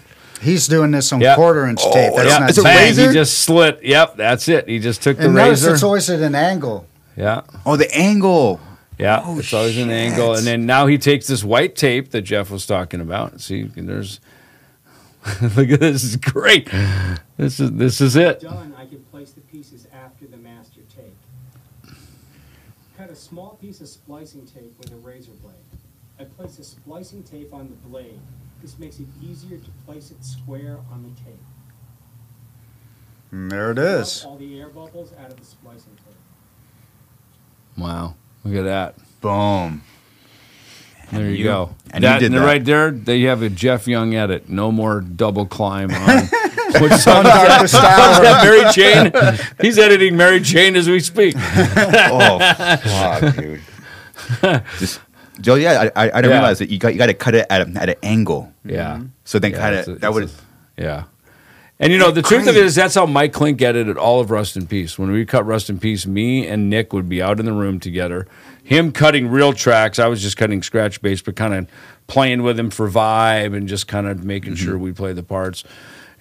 Speaker 3: He's doing this on
Speaker 2: Yeah.
Speaker 3: quarter inch oh, tape. That's
Speaker 1: yeah.
Speaker 3: not
Speaker 1: It's a
Speaker 2: bang,
Speaker 1: razor?
Speaker 2: he just slit yep that's it he just took the
Speaker 3: And notice
Speaker 2: razor
Speaker 3: it's always at an angle.
Speaker 2: yeah
Speaker 1: Oh, the angle.
Speaker 2: yeah
Speaker 1: Oh,
Speaker 2: it's always an
Speaker 1: shit.
Speaker 2: angle and then now he takes this white tape that jeff was talking about see there's look at this is great this is this is it
Speaker 4: done, I can place the pieces after the master tape. Cut a small piece of splicing tape with a razor blade. I place the splicing tape on the blade. This makes it easier to place it square on the tape.
Speaker 3: And there it is.
Speaker 4: All the air bubbles out of the splicing tape.
Speaker 2: wow look at that
Speaker 1: Boom.
Speaker 2: There you,
Speaker 1: you-
Speaker 2: go.
Speaker 1: and you did
Speaker 2: and
Speaker 1: that.
Speaker 2: right there, they have a Jeff Young edit. No more double climb on. Which is that? Mary Jane. He's editing Mary Jane as we speak.
Speaker 1: Oh, fuck, dude. Just, Joe, yeah, I, I, I didn't
Speaker 2: Yeah.
Speaker 1: realize that you got you got to cut it at, a, at an angle.
Speaker 2: Yeah.
Speaker 1: So then
Speaker 2: Yeah,
Speaker 1: kind of that would.
Speaker 2: yeah. And you know, the truth of it is that's how Mike Clink edited all of Rust in Peace. When we cut Rust in Peace, me and Nick would be out in the room together. Him cutting real tracks, I was just cutting scratch bass, but kind of playing with him for vibe and just kind of making
Speaker 1: Mm-hmm.
Speaker 2: sure we play the parts.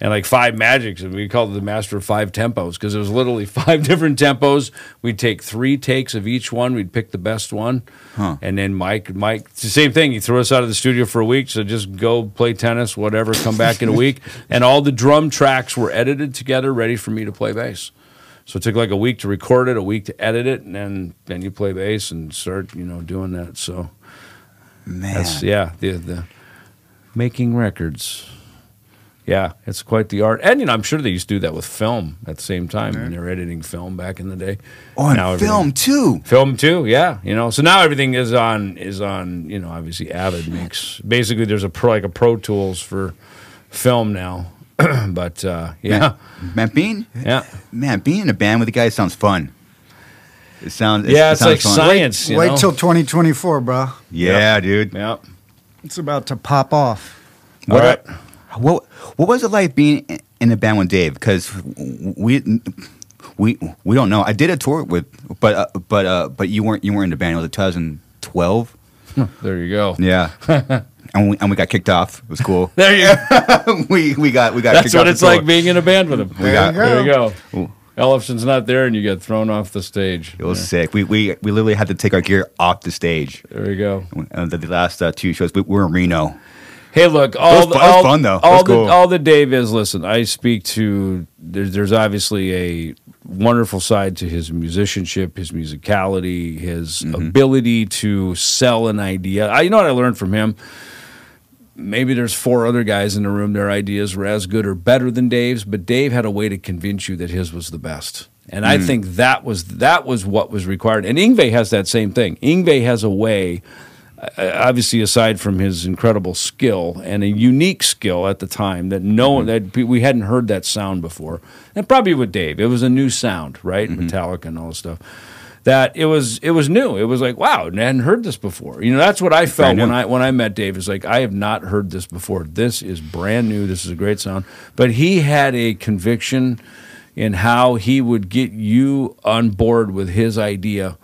Speaker 2: And like five magics, and we called it the master of five tempos because it was literally five different tempos. We'd take three takes of each one. We'd pick the best one,
Speaker 1: Huh.
Speaker 2: and then Mike, Mike, it's the same thing. He threw us out of the studio for a week, so just go play tennis, whatever. Come back in a week, and all the drum tracks were edited together, ready for me to play bass. So it took like a week to record it, a week to edit it, and then then you play bass and start, you know, doing that. So
Speaker 1: Man.
Speaker 2: that's yeah, the the making records. Yeah, it's quite the art, and you know, I'm sure they used to do that with film at the same time when they were editing film back in the day.
Speaker 1: oh, and
Speaker 2: Now
Speaker 1: film too.
Speaker 2: film too yeah you know so now everything is on is on you know obviously avid makes basically there's a pro like a pro tools for film now but uh yeah
Speaker 1: Man, being
Speaker 2: yeah
Speaker 1: man, being in a band with the guys sounds fun. It sounds
Speaker 2: yeah
Speaker 1: it
Speaker 2: it's
Speaker 1: sounds
Speaker 2: like
Speaker 1: fun.
Speaker 2: science you
Speaker 3: Wait till 2024, bro.
Speaker 1: Yeah, dude.
Speaker 2: yeah
Speaker 3: It's about to pop off.
Speaker 2: all
Speaker 1: What,
Speaker 2: right
Speaker 1: what what was it like being in- in a band with Dave? Because we we we don't know. I did a tour with, but uh, but uh, but you weren't you weren't in the band. It was 2012.
Speaker 2: there you go
Speaker 1: Yeah, and we and we got kicked off. It was cool.
Speaker 2: there you go
Speaker 1: we we got we got.
Speaker 2: that's
Speaker 1: kicked
Speaker 2: what
Speaker 1: off
Speaker 2: it's
Speaker 1: the tour.
Speaker 2: like being in a band with him
Speaker 1: We got-
Speaker 2: there you go
Speaker 1: Ooh.
Speaker 2: Ellefson's not there and you get thrown off the stage
Speaker 1: It was sick. We, we we literally had to take our gear off the stage.
Speaker 2: there you go
Speaker 1: And the, the last uh, two shows, we, we were in Reno.
Speaker 2: Hey, look, all the,
Speaker 1: fun- it was
Speaker 2: all,
Speaker 1: fun, though.
Speaker 2: All the
Speaker 1: cool.
Speaker 2: all the Dave is. Listen, I speak to. There's there's obviously a wonderful side to his musicianship, his musicality, his
Speaker 1: Mm-hmm.
Speaker 2: ability to sell an idea. I, you know what I learned from him. Maybe there's four other guys in the room. Their ideas were as good or better than Dave's, but Dave had a way to convince you that his was the best. And I think that was that was what was required. And Yngwie has that same thing. Yngwie has a way, Uh, obviously, aside from his incredible skill and a unique skill at the time that no one that we hadn't heard that sound before, and probably with Dave, it was a new sound, right? Metallica and all this stuff. That it was it was new. It was like wow, I hadn't heard this before. You know, that's what I felt when. I when I met Dave. is like I have not heard this before. This is brand new. This is a great sound. But he had a conviction in how he would get you on board with his idea.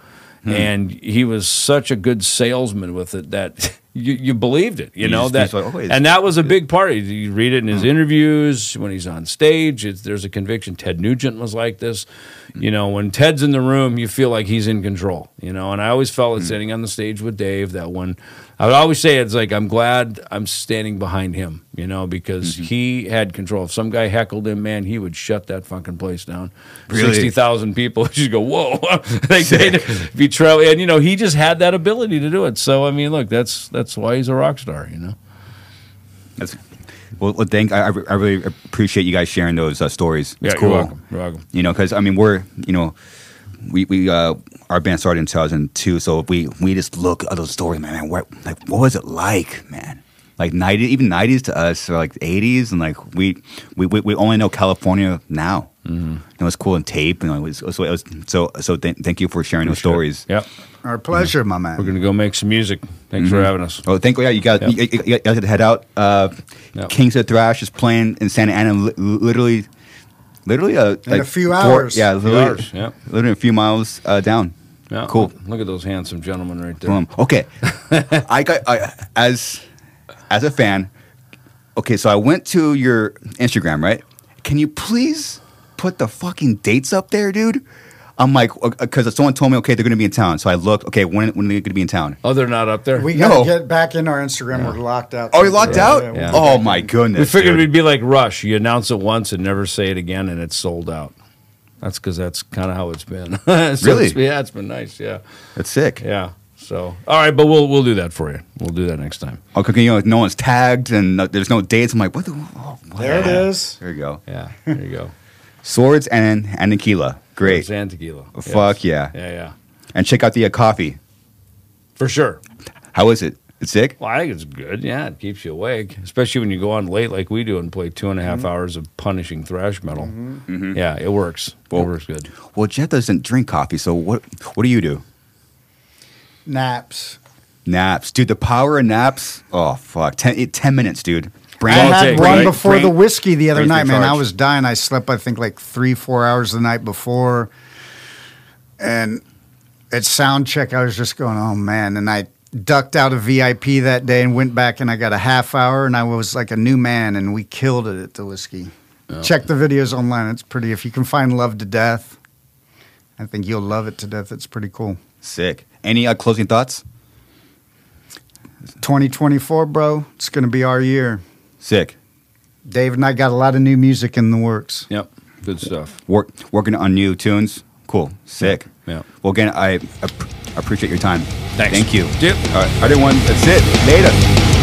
Speaker 1: Hmm.
Speaker 2: And he was such a good salesman with it that you, you believed it, you,
Speaker 1: You
Speaker 2: know that,
Speaker 1: like, oh,
Speaker 2: and that was a big part. You read it in his interviews when he's on stage. It's, there's a conviction. Ted Nugent was like this, you know. When Ted's in the room, you feel like he's in control, you know. And I always felt it sitting on the stage with Dave that when I would always say it's like I'm glad I'm standing behind him, you know, because he had control. If some guy heckled him, man, he would shut that fucking place down.
Speaker 1: Really?
Speaker 2: Sixty thousand people just go whoa, like they'd be and you know he just had that ability to do it. So I mean, look, that's that's why he's a rock star, you know.
Speaker 1: That's, well, thank. I, I I really appreciate you guys sharing those uh, stories. It's
Speaker 2: Yeah,
Speaker 1: cool.
Speaker 2: you're welcome. You're welcome.
Speaker 1: You know, because I mean, we're you know, we we uh, our band started in 2002, so we we just look at those stories, man. man what like what was it like, man? Like 90, even 90s to us, or like 80s, and like we we we, we only know California now. Mm-hmm. You know, it's cool and tape, and it was, so it was so so. Th- thank you for sharing those stories.
Speaker 2: Yep.
Speaker 3: Our pleasure, my man.
Speaker 2: We're gonna go make some music. Thanks
Speaker 1: Mm-hmm.
Speaker 2: for having us.
Speaker 1: Oh, thank you. Yeah, you got
Speaker 2: Yep.
Speaker 1: you, you, you got to head out. Uh,
Speaker 2: Yep.
Speaker 1: Kings of Thrash is playing in Santa Ana, li- literally, literally uh, like
Speaker 3: a few
Speaker 1: four-
Speaker 3: hours.
Speaker 1: yeah, literally,
Speaker 2: hours, yep.
Speaker 1: literally a few miles uh, down.
Speaker 2: Yeah,
Speaker 1: Cool.
Speaker 2: Look, look at those handsome gentlemen right there.
Speaker 1: Boom. Okay, I got I, as as a fan. Okay, so I went to your Instagram, right? Can you please put the fucking dates up there, dude? I'm like, because uh, someone told me, okay, they're going to be in town. So I looked, okay, when when are they going to be in town?
Speaker 2: Oh, they're not up there.
Speaker 3: we
Speaker 2: We,
Speaker 3: gotta
Speaker 1: No.
Speaker 3: get back in our Instagram. We're locked out.
Speaker 1: Oh, you locked
Speaker 3: Yeah,
Speaker 1: out?
Speaker 3: yeah,
Speaker 2: Yeah.
Speaker 1: Oh my goodness!
Speaker 2: We figured
Speaker 1: dude.
Speaker 2: we'd be like Rush. You announce it once and never say it again, and it's sold out. That's because that's kind of how it's been. So
Speaker 1: Really?
Speaker 2: it's- yeah, it's been nice. Yeah,
Speaker 1: That's sick.
Speaker 2: yeah. So, all right, but we'll we'll do that for you. We'll do that next time.
Speaker 1: Okay, you know, no one's tagged and no, there's no dates. I'm like, what the? Oh, what?
Speaker 3: There it is.
Speaker 1: There you go.
Speaker 2: Yeah, there you go.
Speaker 1: Swords and and tequila. Great.
Speaker 2: Sand tequila. Yes.
Speaker 1: Fuck yeah.
Speaker 2: Yeah, yeah.
Speaker 1: And check out the uh, coffee.
Speaker 2: For sure.
Speaker 1: How is it? It's sick.
Speaker 2: Well, I think it's good. Yeah, it keeps you awake, especially when you go on late like we do and play two and a half mm-hmm. hours of punishing thrash metal. Mm-hmm. Mm-hmm. Yeah, it works.
Speaker 1: Well-
Speaker 2: it works good.
Speaker 1: Well, Jeff doesn't drink coffee, so what? What do you do?
Speaker 3: Naps.
Speaker 1: Naps, dude. The power of naps. Oh fuck, ten, it- 10 minutes, dude. Brain,
Speaker 3: I had
Speaker 2: takes,
Speaker 3: one
Speaker 2: right?
Speaker 3: before
Speaker 1: Brain-
Speaker 3: the Whisky the other
Speaker 1: brain's
Speaker 3: night, man. I was dying. I slept, I think, like three, four hours the night before. And at sound check, I was just going, oh, man. And I ducked out of VIP that day and went back and I got a half hour and I was like a new man and we killed it at the Whisky. Check the videos online. It's pretty. If you can find Love to Death, I think you'll love it to death. It's pretty cool.
Speaker 1: sick. Any uh, closing thoughts?
Speaker 3: 2024, bro. It's going to be our year.
Speaker 1: Sick.
Speaker 3: Dave and I got a lot of new music in the works.
Speaker 2: Yep, good stuff.
Speaker 1: Work working on new tunes. Cool. Sick.
Speaker 2: Yeah.
Speaker 1: Well, again, I ap- appreciate your time.
Speaker 2: Thanks.
Speaker 1: Thank you.
Speaker 2: Yep.
Speaker 1: All right, everyone. That's it. Later.